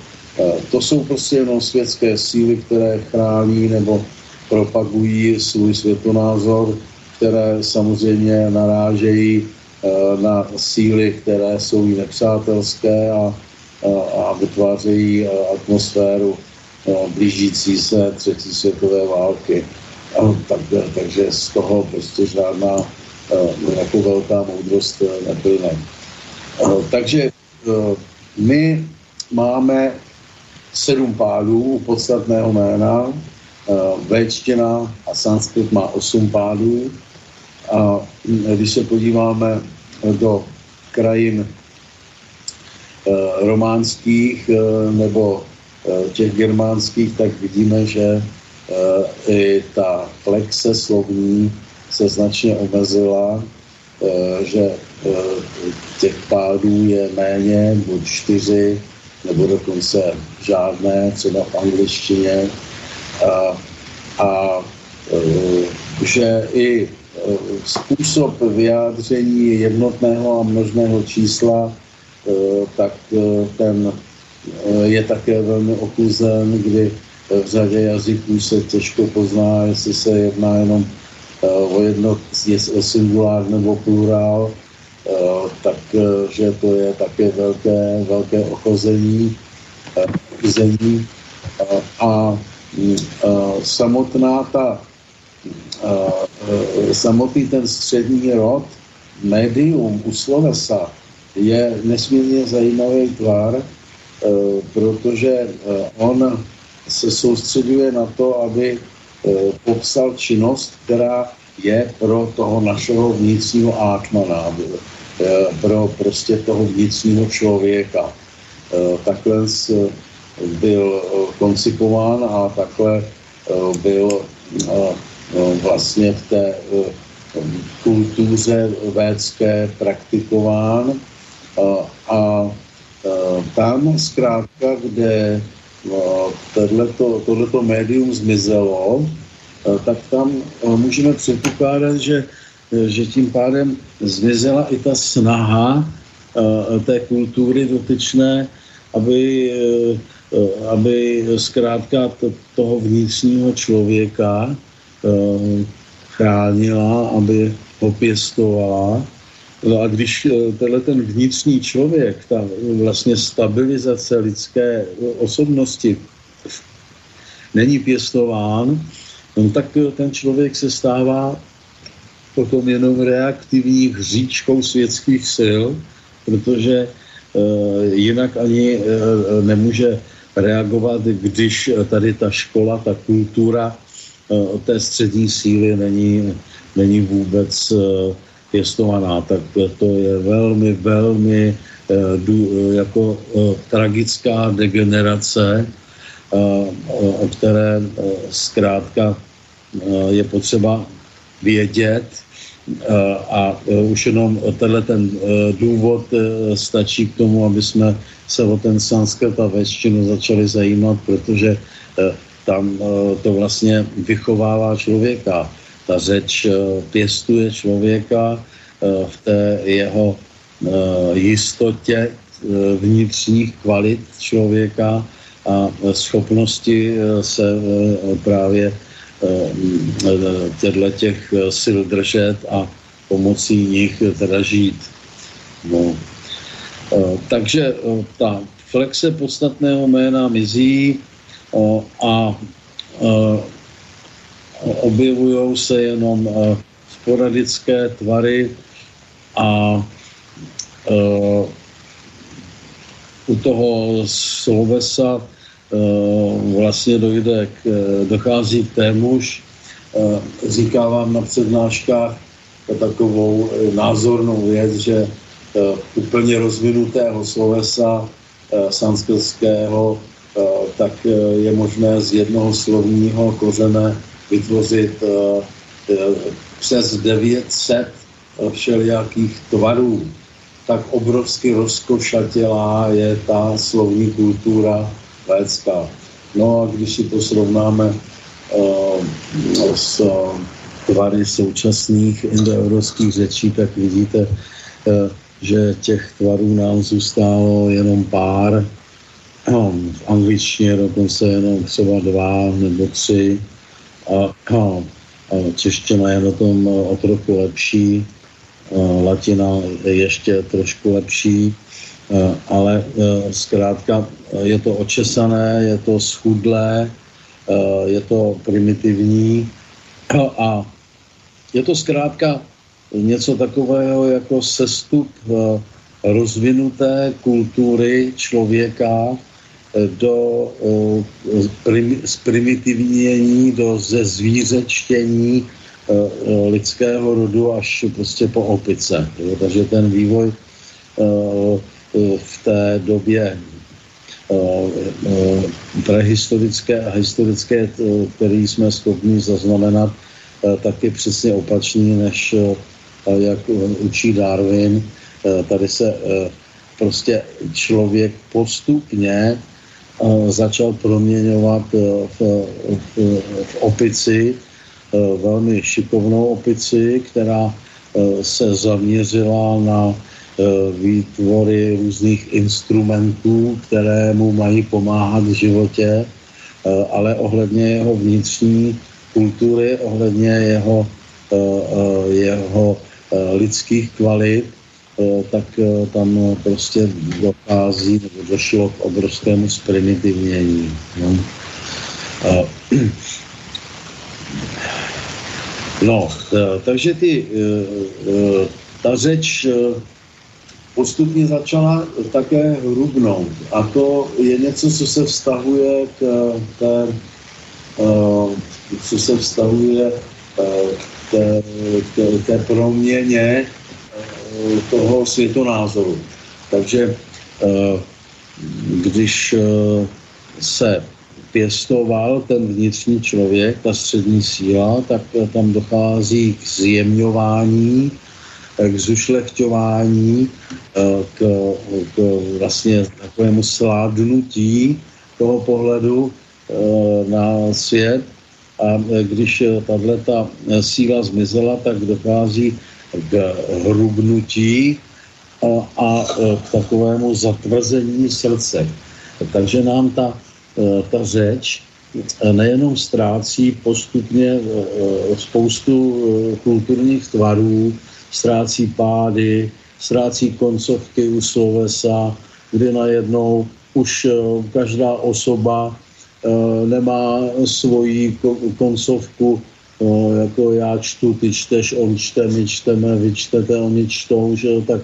To jsou prostě jenom světské síly, které chrání nebo propagují svůj světonázor, které samozřejmě narážejí na síly, které jsou nepřátelské a, a vytvářejí atmosféru blížící se třetí světové války. A tak, takže z toho prostě žádná jako velká moudrost uh, neplyne. Takže uh, my máme sedm pádů podstatného jména, uh, véčtina a sanskrit má osm pádů. A když se podíváme do krajin románských uh, nebo uh, těch germánských, tak vidíme, že i ta flexe slovní se značně omezila že těch pádů je méně, buď čtyři, nebo dokonce žádné, třeba v angličtině. A, a že i způsob vyjádření jednotného a množného čísla, tak ten je také velmi okluzen, kdy v řadě jazyků se těžko pozná, jestli se jedná jenom o jedno, o singulár nebo plurál, takže to je také velké, velké ochození, ochození a samotná ta samotný ten střední rod, médium u slovesa je nesmírně zajímavý tvar, protože on se soustředuje na to, aby popsal činnost, která je pro toho našeho vnitřního átmana, pro prostě toho vnitřního člověka. Takhle byl koncipován a takhle byl vlastně v té kultuře védské praktikován a tam zkrátka, kde tohleto, médium zmizelo, tak tam můžeme předpokládat, že, že tím pádem zmizela i ta snaha té kultury dotyčné, aby, aby zkrátka to, toho vnitřního člověka chránila, aby ho pěstovala No a když eh, tenhle ten vnitřní člověk, ta vlastně stabilizace lidské osobnosti není pěstován, no tak eh, ten člověk se stává potom jenom reaktivní hříčkou světských sil, protože uh, jinak ani nemůže reagovat, když tady ta škola, ta kultura té střední síly není, není vůbec pěstovaná, tak to je velmi, velmi eh, jako eh, tragická degenerace, eh, o které zkrátka je potřeba vědět. A už jenom tenhle ten důvod stačí k tomu, aby jsme se o ten sanskrt a většinu začali zajímat, protože tam to vlastně vychovává člověka ta řeč eh, pěstuje člověka eh, v té jeho eh, jistotě vnitřních kvalit člověka a schopnosti se právě těchto těch sil držet a pomocí nich teda žít. No. Takže ta flexe podstatného jména mizí a objevují se jenom eh, sporadické tvary a eh, u toho slovesa eh, vlastně dojde k, dochází k témuž. Říká vám na přednáškách takovou názornou věc, že úplně rozvinutého slovesa sanskrtského tak je možné z jednoho slovního kořene vytvořit uh, přes 900 všelijakých tvarů. Tak obrovsky rozkošatělá je ta slovní kultura védská. No a když si to srovnáme s tvary současných indoevropských řečí, tak vidíte, že těch tvarů nám zůstalo jenom pár. V angličtině dokonce jenom třeba dva nebo tři a, a čeština je na tom o trochu lepší, latina ještě trošku lepší, ale a, zkrátka je to očesané, je to schudlé, a, je to primitivní. A, a je to zkrátka něco takového jako sestup rozvinuté kultury člověka, do zprimitivnění, do ze zvířečtění e, e, lidského rodu až prostě po opice. Takže ten vývoj v té době prehistorické a historické, který jsme schopni zaznamenat, tak je přesně opačný, než jak učí Darwin, tady se prostě člověk postupně začal proměňovat v, v, v opici, velmi šikovnou opici, která se zaměřila na výtvory různých instrumentů, které mu mají pomáhat v životě, ale ohledně jeho vnitřní kultury, ohledně jeho, jeho lidských kvalit, tak tam prostě dochází nebo došlo k obrovskému zprimitivnění. No. No, takže ty, ta řeč postupně začala také hrubnout. A to je něco, co se vztahuje k té, co se vztahuje k té, k té proměně toho světonázoru. Takže když se pěstoval ten vnitřní člověk, ta střední síla, tak tam dochází k zjemňování, k zušlechťování, k, k vlastně takovému sládnutí toho pohledu na svět. A když tahle ta síla zmizela, tak dochází k hrubnutí a, a k takovému zatvrzení srdce. Takže nám ta, ta řeč nejenom ztrácí postupně spoustu kulturních tvarů, ztrácí pády, ztrácí koncovky u slovesa, kdy najednou už každá osoba nemá svoji koncovku no, jako já čtu, ty čteš, on čte, my čteme, vy čtete, oni čtou, že tak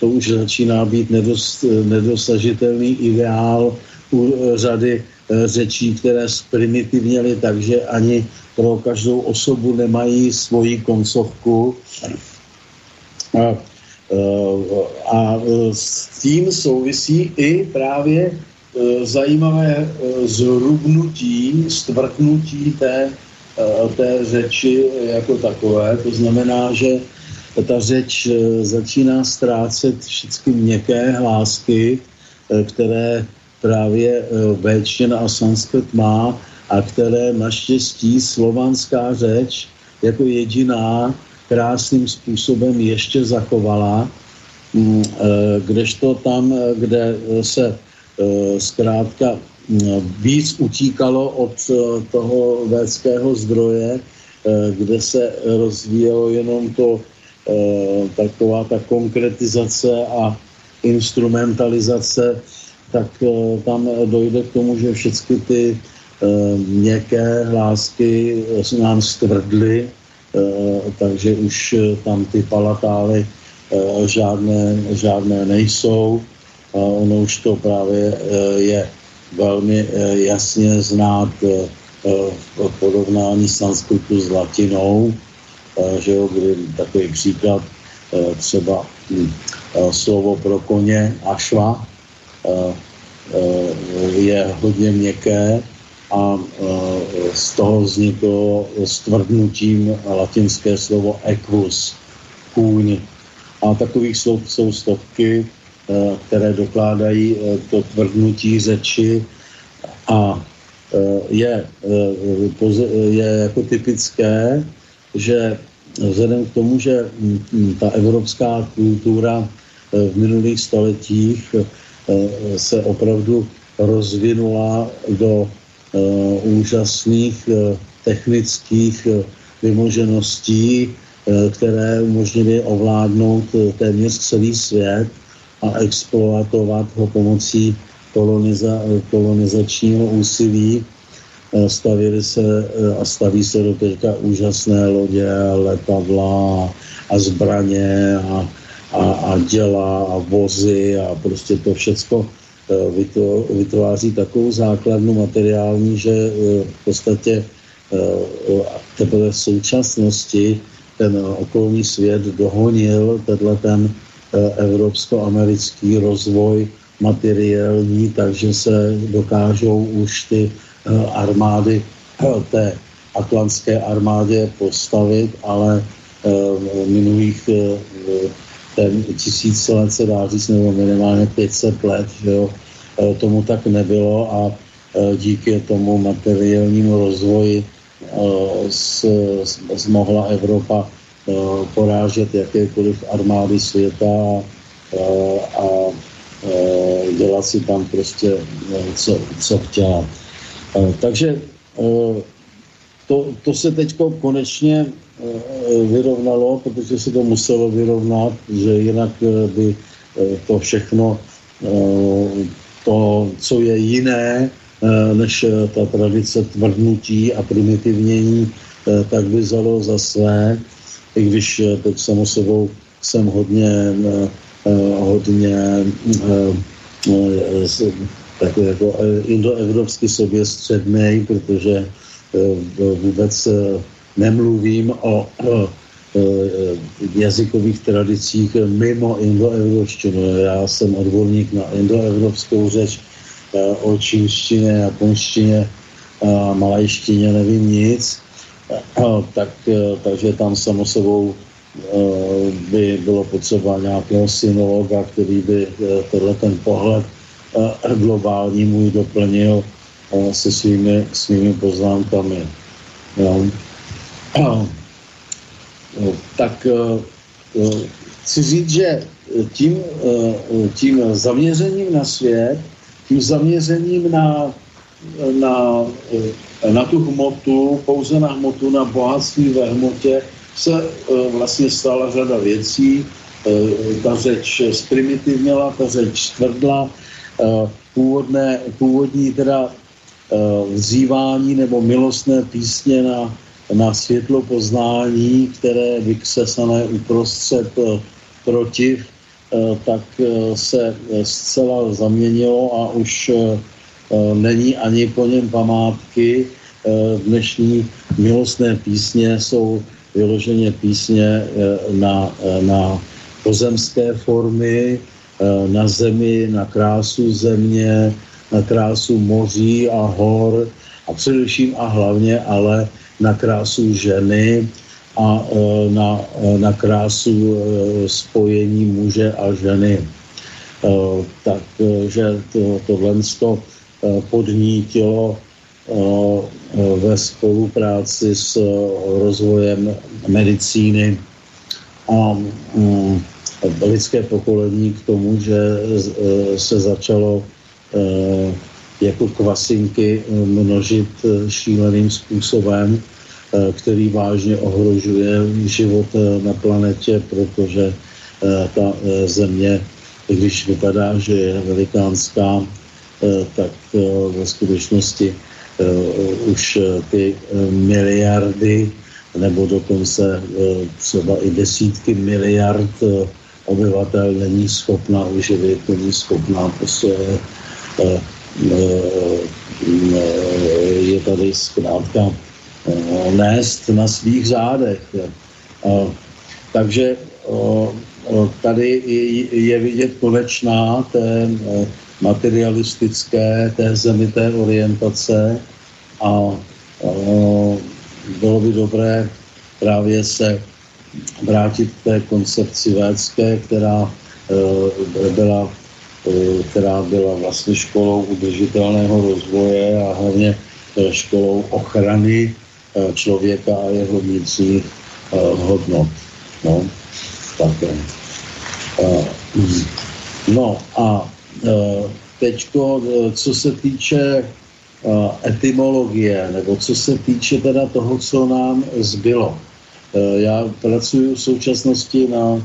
to už začíná být nedos, nedosažitelný ideál u řady e, řečí, které zprimitivněly takže ani pro každou osobu nemají svoji koncovku. A, e, a e, s tím souvisí i právě zajímavé zhrubnutí, stvrknutí té té řeči jako takové. To znamená, že ta řeč eh, začíná ztrácet všechny měkké hlásky, eh, které právě véčtina a sanskrt má a které naštěstí slovanská řeč jako jediná krásným způsobem ještě zachovala, mm, kdežto tam, kde se zkrátka víc utíkalo od eh, toho védského zdroje, eh, kde se rozvíjelo jenom to eh, taková ta konkretizace a instrumentalizace, tak tam dojde k tomu, že všechny ty měkké hlásky nám stvrdly, takže už tam ty palatály žádné, žádné nejsou. Ono už to právě je velmi eh, jasně znát eh, v porovnání sanskritu s latinou, eh, že jo, kdy takový příklad třeba hm, slovo pro koně ašva je hodně měkké a z toho vzniklo stvrdnutím latinské slovo equus, kůň. A takových slov jsou stovky, Eh, které dokládají eh, to tvrdnutí řeči a eh, je, je jako typické, že vzhledem k tomu, že hm, hm, ta evropská kultura v minulých stoletích se opravdu rozvinula do úžasných technických vymožeností, které umožnily ovládnout téměř celý svět, a exploatovat ho pomocí koloniza, kolonizačního úsilí. Eh, stavili se eh, a staví se do teďka úžasné lodě, letadla a zbraně a, a, a děla a vozy a prostě to všecko eh, vytváří takovou základnu materiální, že v podstatě teprve v současnosti ten okolní svět dohonil tenhle ten evropsko-americký rozvoj materiální, takže se dokážou už ty eh, armády eh, té atlantské armádě postavit, ale minulých ten tisíc let se dá říct, nebo minimálně 500 let, že jo, tomu tak nebylo a díky tomu materiálnímu rozvoji mohla Evropa porážet jakékoliv armády světa a dělat si tam prostě co, co chtěla. Takže to, to se teď konečně vyrovnalo, protože se to muselo vyrovnat, že jinak by to všechno, to, co je jiné, než ta tradice tvrdnutí a primitivnění, tak by vzalo za své, i když teď samo sebou jsem hodně Eh, hodně eh, eh, takový jako indoevropsky sobě středný, protože vůbec nemluvím o jazykových tradicích mimo indoevropštinu. Já jsem odborník na indoevropskou řeč, o čínštině, japonštině, malajštině nevím nic, tak, takže tam samo sebou Eh, by bylo potřeba nějakého synologa, který by eh, tenhle ten pohled eh, globální můj doplnil se svými, svými poznámkami. Jo. Tak chci říct, že tím, tím zaměřením na svět, tím zaměřením na, na, na tu hmotu, pouze na hmotu, na bohatství ve hmotě, se e, vlastně stala řada věcí. E, ta řeč zprimitivněla, ta řeč tvrdla, e, původné, původní teda vzývání nebo milostné písně na, na světlo poznání, které vyksesané uprostřed protiv, tak se zcela zaměnilo a už není ani po něm památky. Dnešní milostné písně jsou vyloženě písně eh, na, eh, na pozemské formy, eh, na zemi, na krásu země, na krásu moří a hor a především a hlavně ale na krásu ženy a na, na krásu spojení muže a ženy. Takže to, tohle to podnítilo ve spolupráci s rozvojem medicíny. A mm, lidské pokolení k tomu, že se začalo jako kvasinky množit šíleným způsobem, který vážně ohrožuje život na planetě, protože ta země, když vypadá, že je velikánská, tak ve skutečnosti uh, už eh, ty miliardy nebo dokonce třeba i desítky miliard obyvatel není schopná uživit, není schopná prostě je tady zkrátka nést na svých řádech. Takže tady je vidět konečná té materialistické, té zemité orientace a bylo by dobré právě se vrátit k té koncepci védské, která e, byla, e, která byla vlastně školou udržitelného rozvoje a hlavně e, školou ochrany člověka a jeho vnitřních hodnot. No, také. No a Eh, teďko, eh, co se týče eh, etymologie, nebo co se týče teda toho, co nám zbylo. Já pracuji v současnosti na,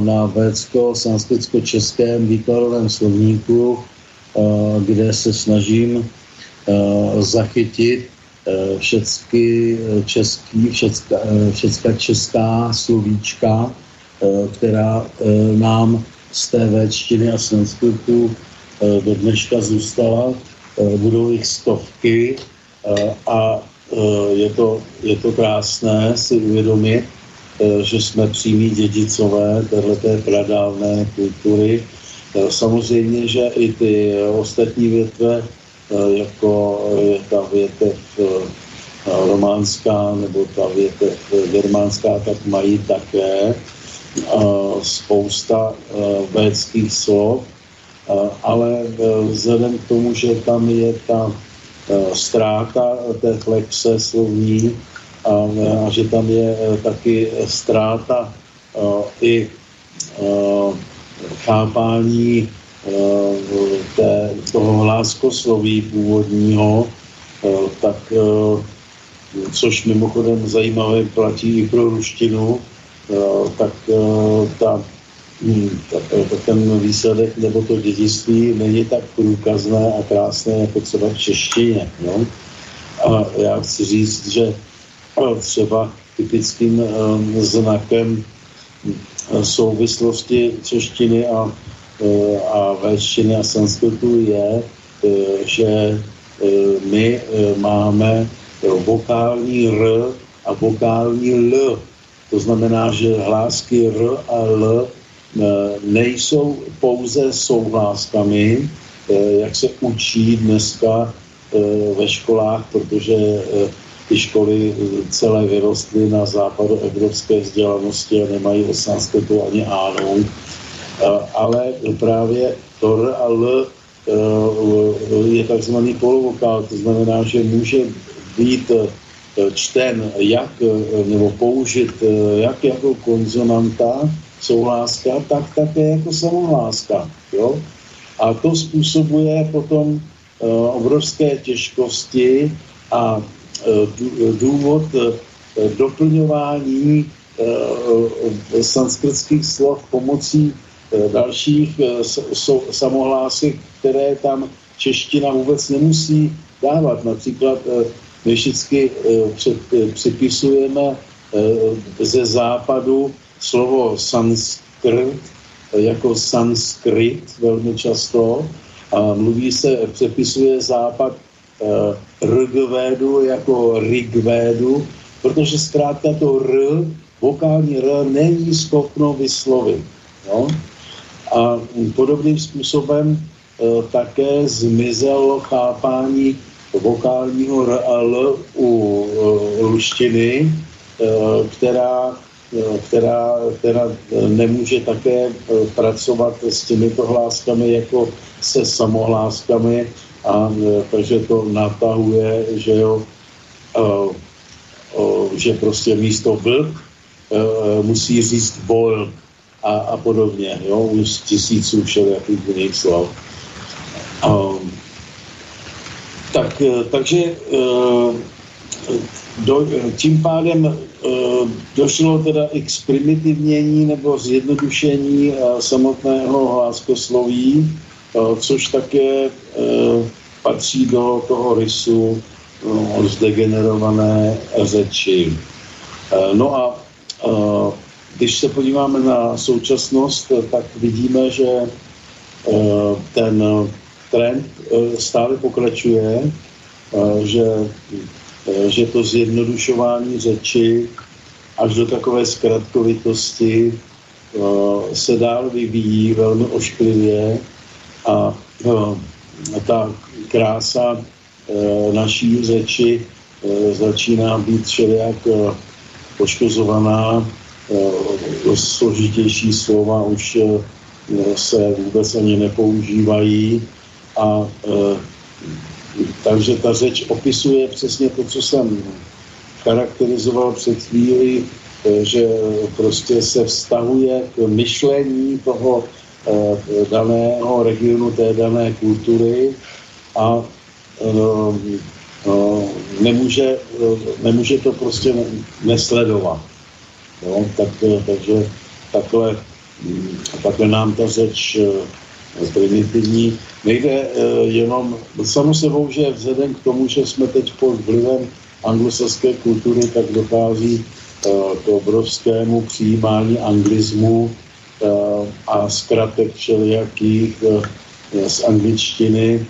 na védsko-sanskritsko-českém výkladovém slovníku, kde se snažím zachytit všechny český, všecka, všecka česká slovíčka, která nám z té véčtiny a sanskritu eh, do dneška zůstala. Eh, budou jich stovky eh, a je to, je to krásné si uvědomit, že jsme přímí dědicové téhleté pradávné kultury. Samozřejmě, že i ty ostatní větve, jako je ta větev románská nebo ta větev germánská, tak mají také spousta védských slov, ale vzhledem k tomu, že tam je ta ztráta té flexe slovní a, a že tam je taky ztráta i chápání té, toho hláskosloví původního, tak což mimochodem zajímavé platí i pro ruštinu, tak, ta, hm, tak, tak ten výsledek nebo to dědictví není tak průkazné a krásné jako třeba v češtině. No? A já chci říct, že třeba typickým znakem souvislosti češtiny a, a véštiny a sanskritu je, že my máme vokální R a vokální L. To znamená, že hlásky R a L eh, nejsou pouze souhláskami, eh, jak se učí dneska eh, ve školách, protože ty školy celé vyrostly na západu evropské vzdělanosti a nemají o sanskritu ani ánou. Ale právě to R a L je takzvaný polovokál, to znamená, že může být čten jak, eh, nebo použit eh, jak jako konzonanta, souhláska, tak také jako samohláska. Jo? A to způsobuje potom obrovské těžkosti a důvod doplňování sanskritských slov pomocí dalších samohlásek, které tam čeština vůbec nemusí dávat. Například my vždycky eh, připisujeme eh, ze západu slovo sanskrt jako sanskrit velmi často a mluví se, přepisuje západ eh, rigvédu jako rigvédu, protože zkrátka to r, vokální r není schopno vyslovit. No? A podobným způsobem také zmizelo chápání vokálního R a L u ruštiny, e, která, e, která, která nemůže také pracovat s těmito hláskami jako se samohláskami a takže to natahuje, že jo, že prostě místo vlk musí říct volk a, a podobně, jo, už tisíců všelijakých jiných slov. Um, tak, eh, takže eh, do, tím pádem eh, došlo teda i k primitivnění nebo zjednodušení samotného hláskosloví, což také patří do toho rysu zdegenerované řeči. No a když se podíváme na současnost, tak vidíme, že ten trend stále pokračuje, eh, že, eh, že to zjednodušování řeči až do takové zkratkovitosti se dál vyvíjí velmi ošklivě a ta krása naší řeči začíná být všelijak poškozovaná, složitější slova už se vůbec ani nepoužívají a e, takže ta řeč opisuje přesně to, co jsem charakterizoval před chvíli, e, že prostě se vztahuje k myšlení toho e, daného regionu, té dané kultury a e, nemůže, nemůže to prostě nesledovat. Jo? Tak, takže takhle, takhle nám ta řeč primitivní. Nejde uh, jenom, samo sebou, že vzhledem k tomu, že jsme teď pod vlivem anglosaské kultury, tak dochází uh, k obrovskému přijímání anglizmu uh, a zkratek všelijakých z angličtiny,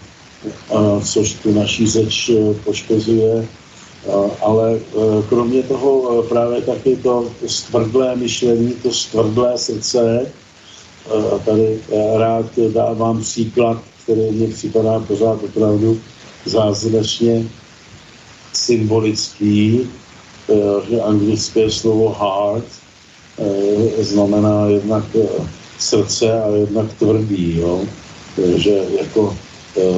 což tu naší řeč poškozuje. Ale kromě toho právě taky to stvrdlé myšlení, to stvrdlé srdce, tady rád dávám příklad, který mě připadá pořád opravdu zázračně symbolický. že anglické slovo heart znamená jednak srdce a jednak tvrdý, jo? že jako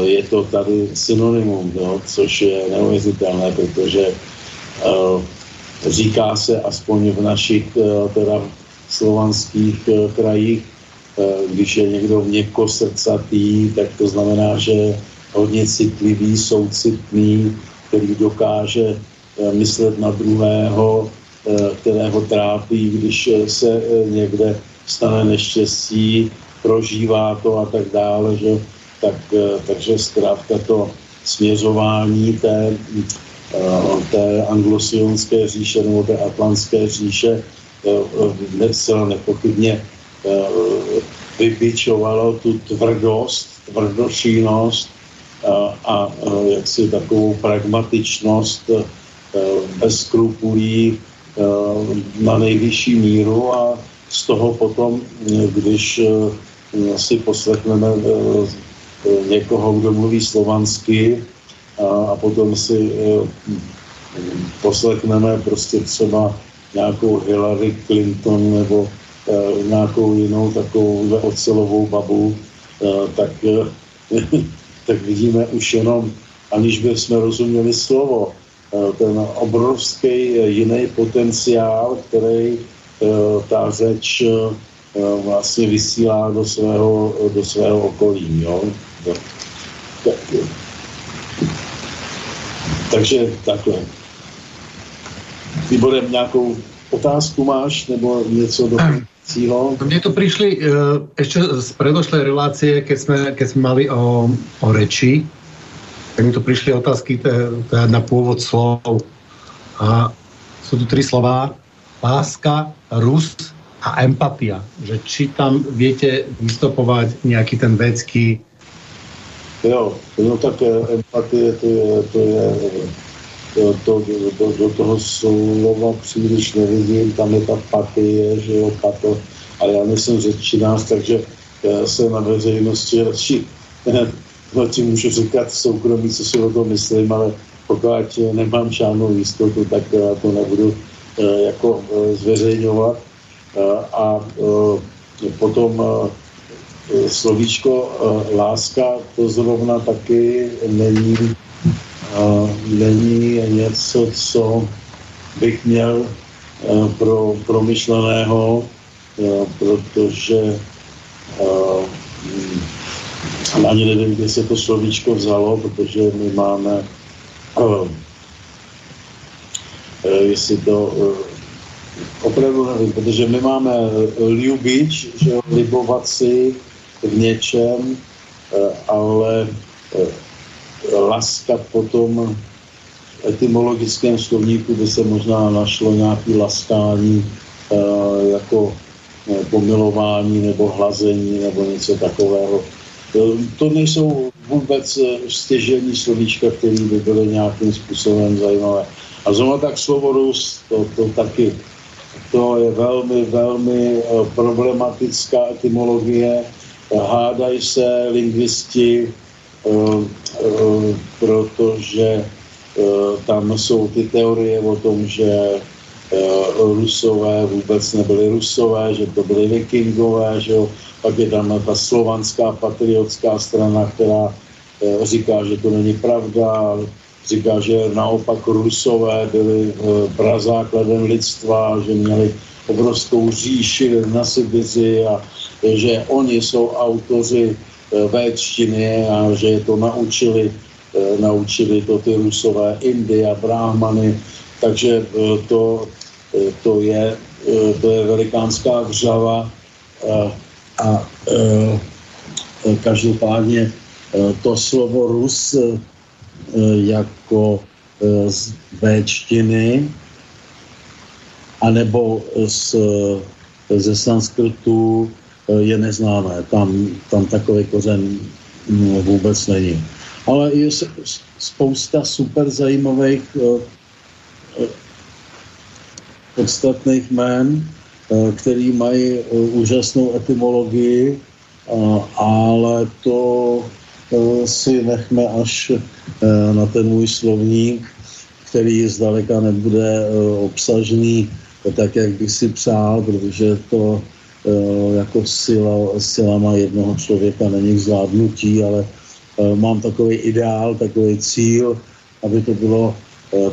je to tady synonymum, jo? což je neuvěřitelné, protože říká se aspoň v našich teda slovanských krajích, když je někdo měkko srdcatý, tak to znamená, že hodně citlivý, soucitný, který dokáže eh, myslet na druhého, eh, kterého trápí, když eh, se někde stane neštěstí, prožívá to a tak dále, že, tak, takže zkrátka to směřování té, té anglosionské říše nebo té atlantské říše zcela nepochybně vybičovalo tu tvrdost, tvrdošínost a, a jaksi takovou pragmatičnost bez skrupulí na nejvyšší míru a z toho potom, když si poslechneme někoho, kdo mluví slovansky a, a potom si poslechneme prostě třeba nějakou Hillary Clinton nebo nějakou jinou takovou ocelovou babu, tak tak vidíme už jenom, aniž by jsme rozuměli slovo, eh, ten obrovský eh, jiný potenciál, který eh, ta řeč vlastně vysílá do svého, do svého okolí. Jo? Tak, takže takhle. Výborem nějakou otázku máš nebo něco do cílo. Mne to prišli uh, ešte z predošlej relácie, keď sme, keď sme mali o, o reči, tak mi to prišli otázky teda na pôvod slov. A sú tu tri slova. Láska, rus a empatia. Že či tam viete vystopovať nejaký ten vecký Jo, no tak empatie to je, to je to, to, to, do toho slova příliš nevidím, tam je ta patie, že jo, pato, ale já nejsem řečinář, takže já se na veřejnosti radši no, ti můžu říkat soukromí, co si o tom myslím, ale pokud nemám žádnou jistotu, tak já to nebudu eh, jako eh, zveřejňovat. Eh, a potom slovíčko láska, to zrovna taky není není něco, co bych měl eh, pro promyšleného, eh, protože hm, ani nevím, kde se to slovíčko vzalo, protože my máme, eh, jestli to opravdu nevím, protože my máme ljubič, že libovat si v něčem, ale laska potom v etymologickém slovníku by se možná našlo nějaké laskání e, jako e, pomilování nebo hlazení nebo něco takového. To, to nejsou vůbec stěžení slovíčka, které by byly nějakým způsobem zajímavé. A zrovna tak slovo Rus, to, to taky, to je velmi, velmi problematická etymologie. Hádají se lingvisti, Eh, eh, protože eh, tam jsou ty teorie o tom, že Rusové vůbec nebyli Rusové, že to byli vikingové, že jo. Pak je tam ta slovanská patriotská strana, která říká, že to není pravda, říká, že naopak Rusové byli prazákladem lidstva, že měli obrovskou říši na Sibiři a že oni jsou autoři Eh, véčtiny a že je to naučili, eh, naučili to ty rusové India, Brahmany, takže eh, to, to, je, to je velikánská vřava. A každopádně to slovo Rus jako z véčtiny anebo z, ze sanskrtu je neznámé. Tam, tam takový kořen no, vůbec není. Ale je spousta super zajímavých eh, eh, podstatných jmén, eh, který mají úžasnou etymologii, ale to si nechme až na ten můj slovník, který zdaleka nebude obsažený tak, jak bych si přál, protože to jako sila, silama jednoho člověka není k zvládnutí, ale mám takový ideál, takový cíl, aby to bylo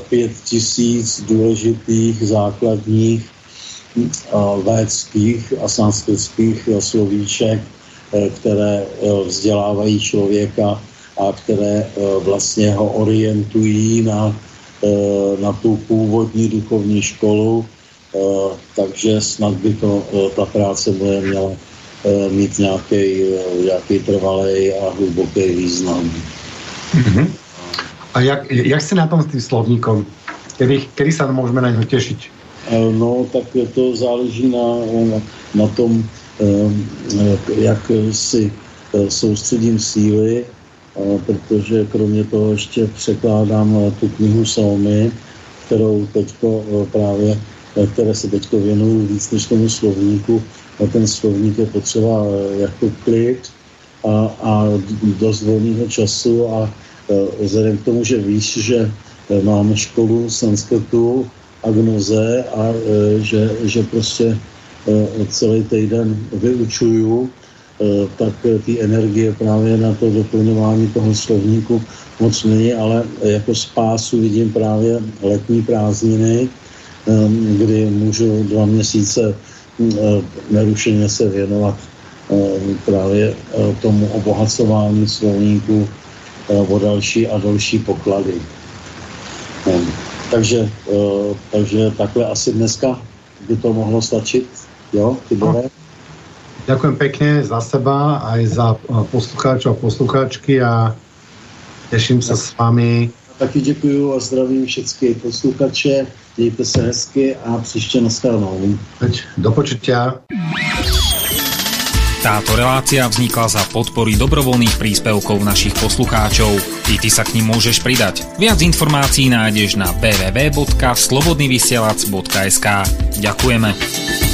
pět tisíc důležitých základních védských a sanskritských slovíček, eh, které eh, vzdělávají člověka a které eh, vlastně ho orientují na, na tu původní duchovní školu, takže snad by to, ta práce moje měla mít nějaký, nějaký trvalý a hluboký význam. Mm-hmm. A jak, jak jste na tom s tím slovníkom? Kedy, kedy se můžeme na něho těšit? No, tak to záleží na, na tom, eh, jak si soustředím síly, protože kromě toho ještě překládám tu knihu Salmy, kterou teďko právě, které se teďko věnuju víc než tomu slovníku. A ten slovník je potřeba jako klid a, a dost volného času a vzhledem k tomu, že víš, že máme školu sanskritu, agnoze a e, že, že prostě celý týden vyučuju, tak ty energie právě na to doplňování toho slovníku moc není, ale jako spásu vidím právě letní prázdniny, kdy můžu dva měsíce nerušeně se věnovat právě tomu obohacování slovníku o další a další poklady. Takže, uh, takže takhle asi dneska by to mohlo stačit. Jo, Tibore? No. Ďakujem pekne za seba, aj za eh, poslucháčov a poslucháčky a těším se s vámi. Taky děkuji a zdravím všechny posluchače, mějte se hezky a příště nashledanou. Do počutia. Táto relácia vznikla za podpory dobrovoľných príspevkov našich poslucháčov. I ty sa k ním môžeš pridať. Viac informácií nájdeš na www.slobodnyvysielac.sk Ďakujeme.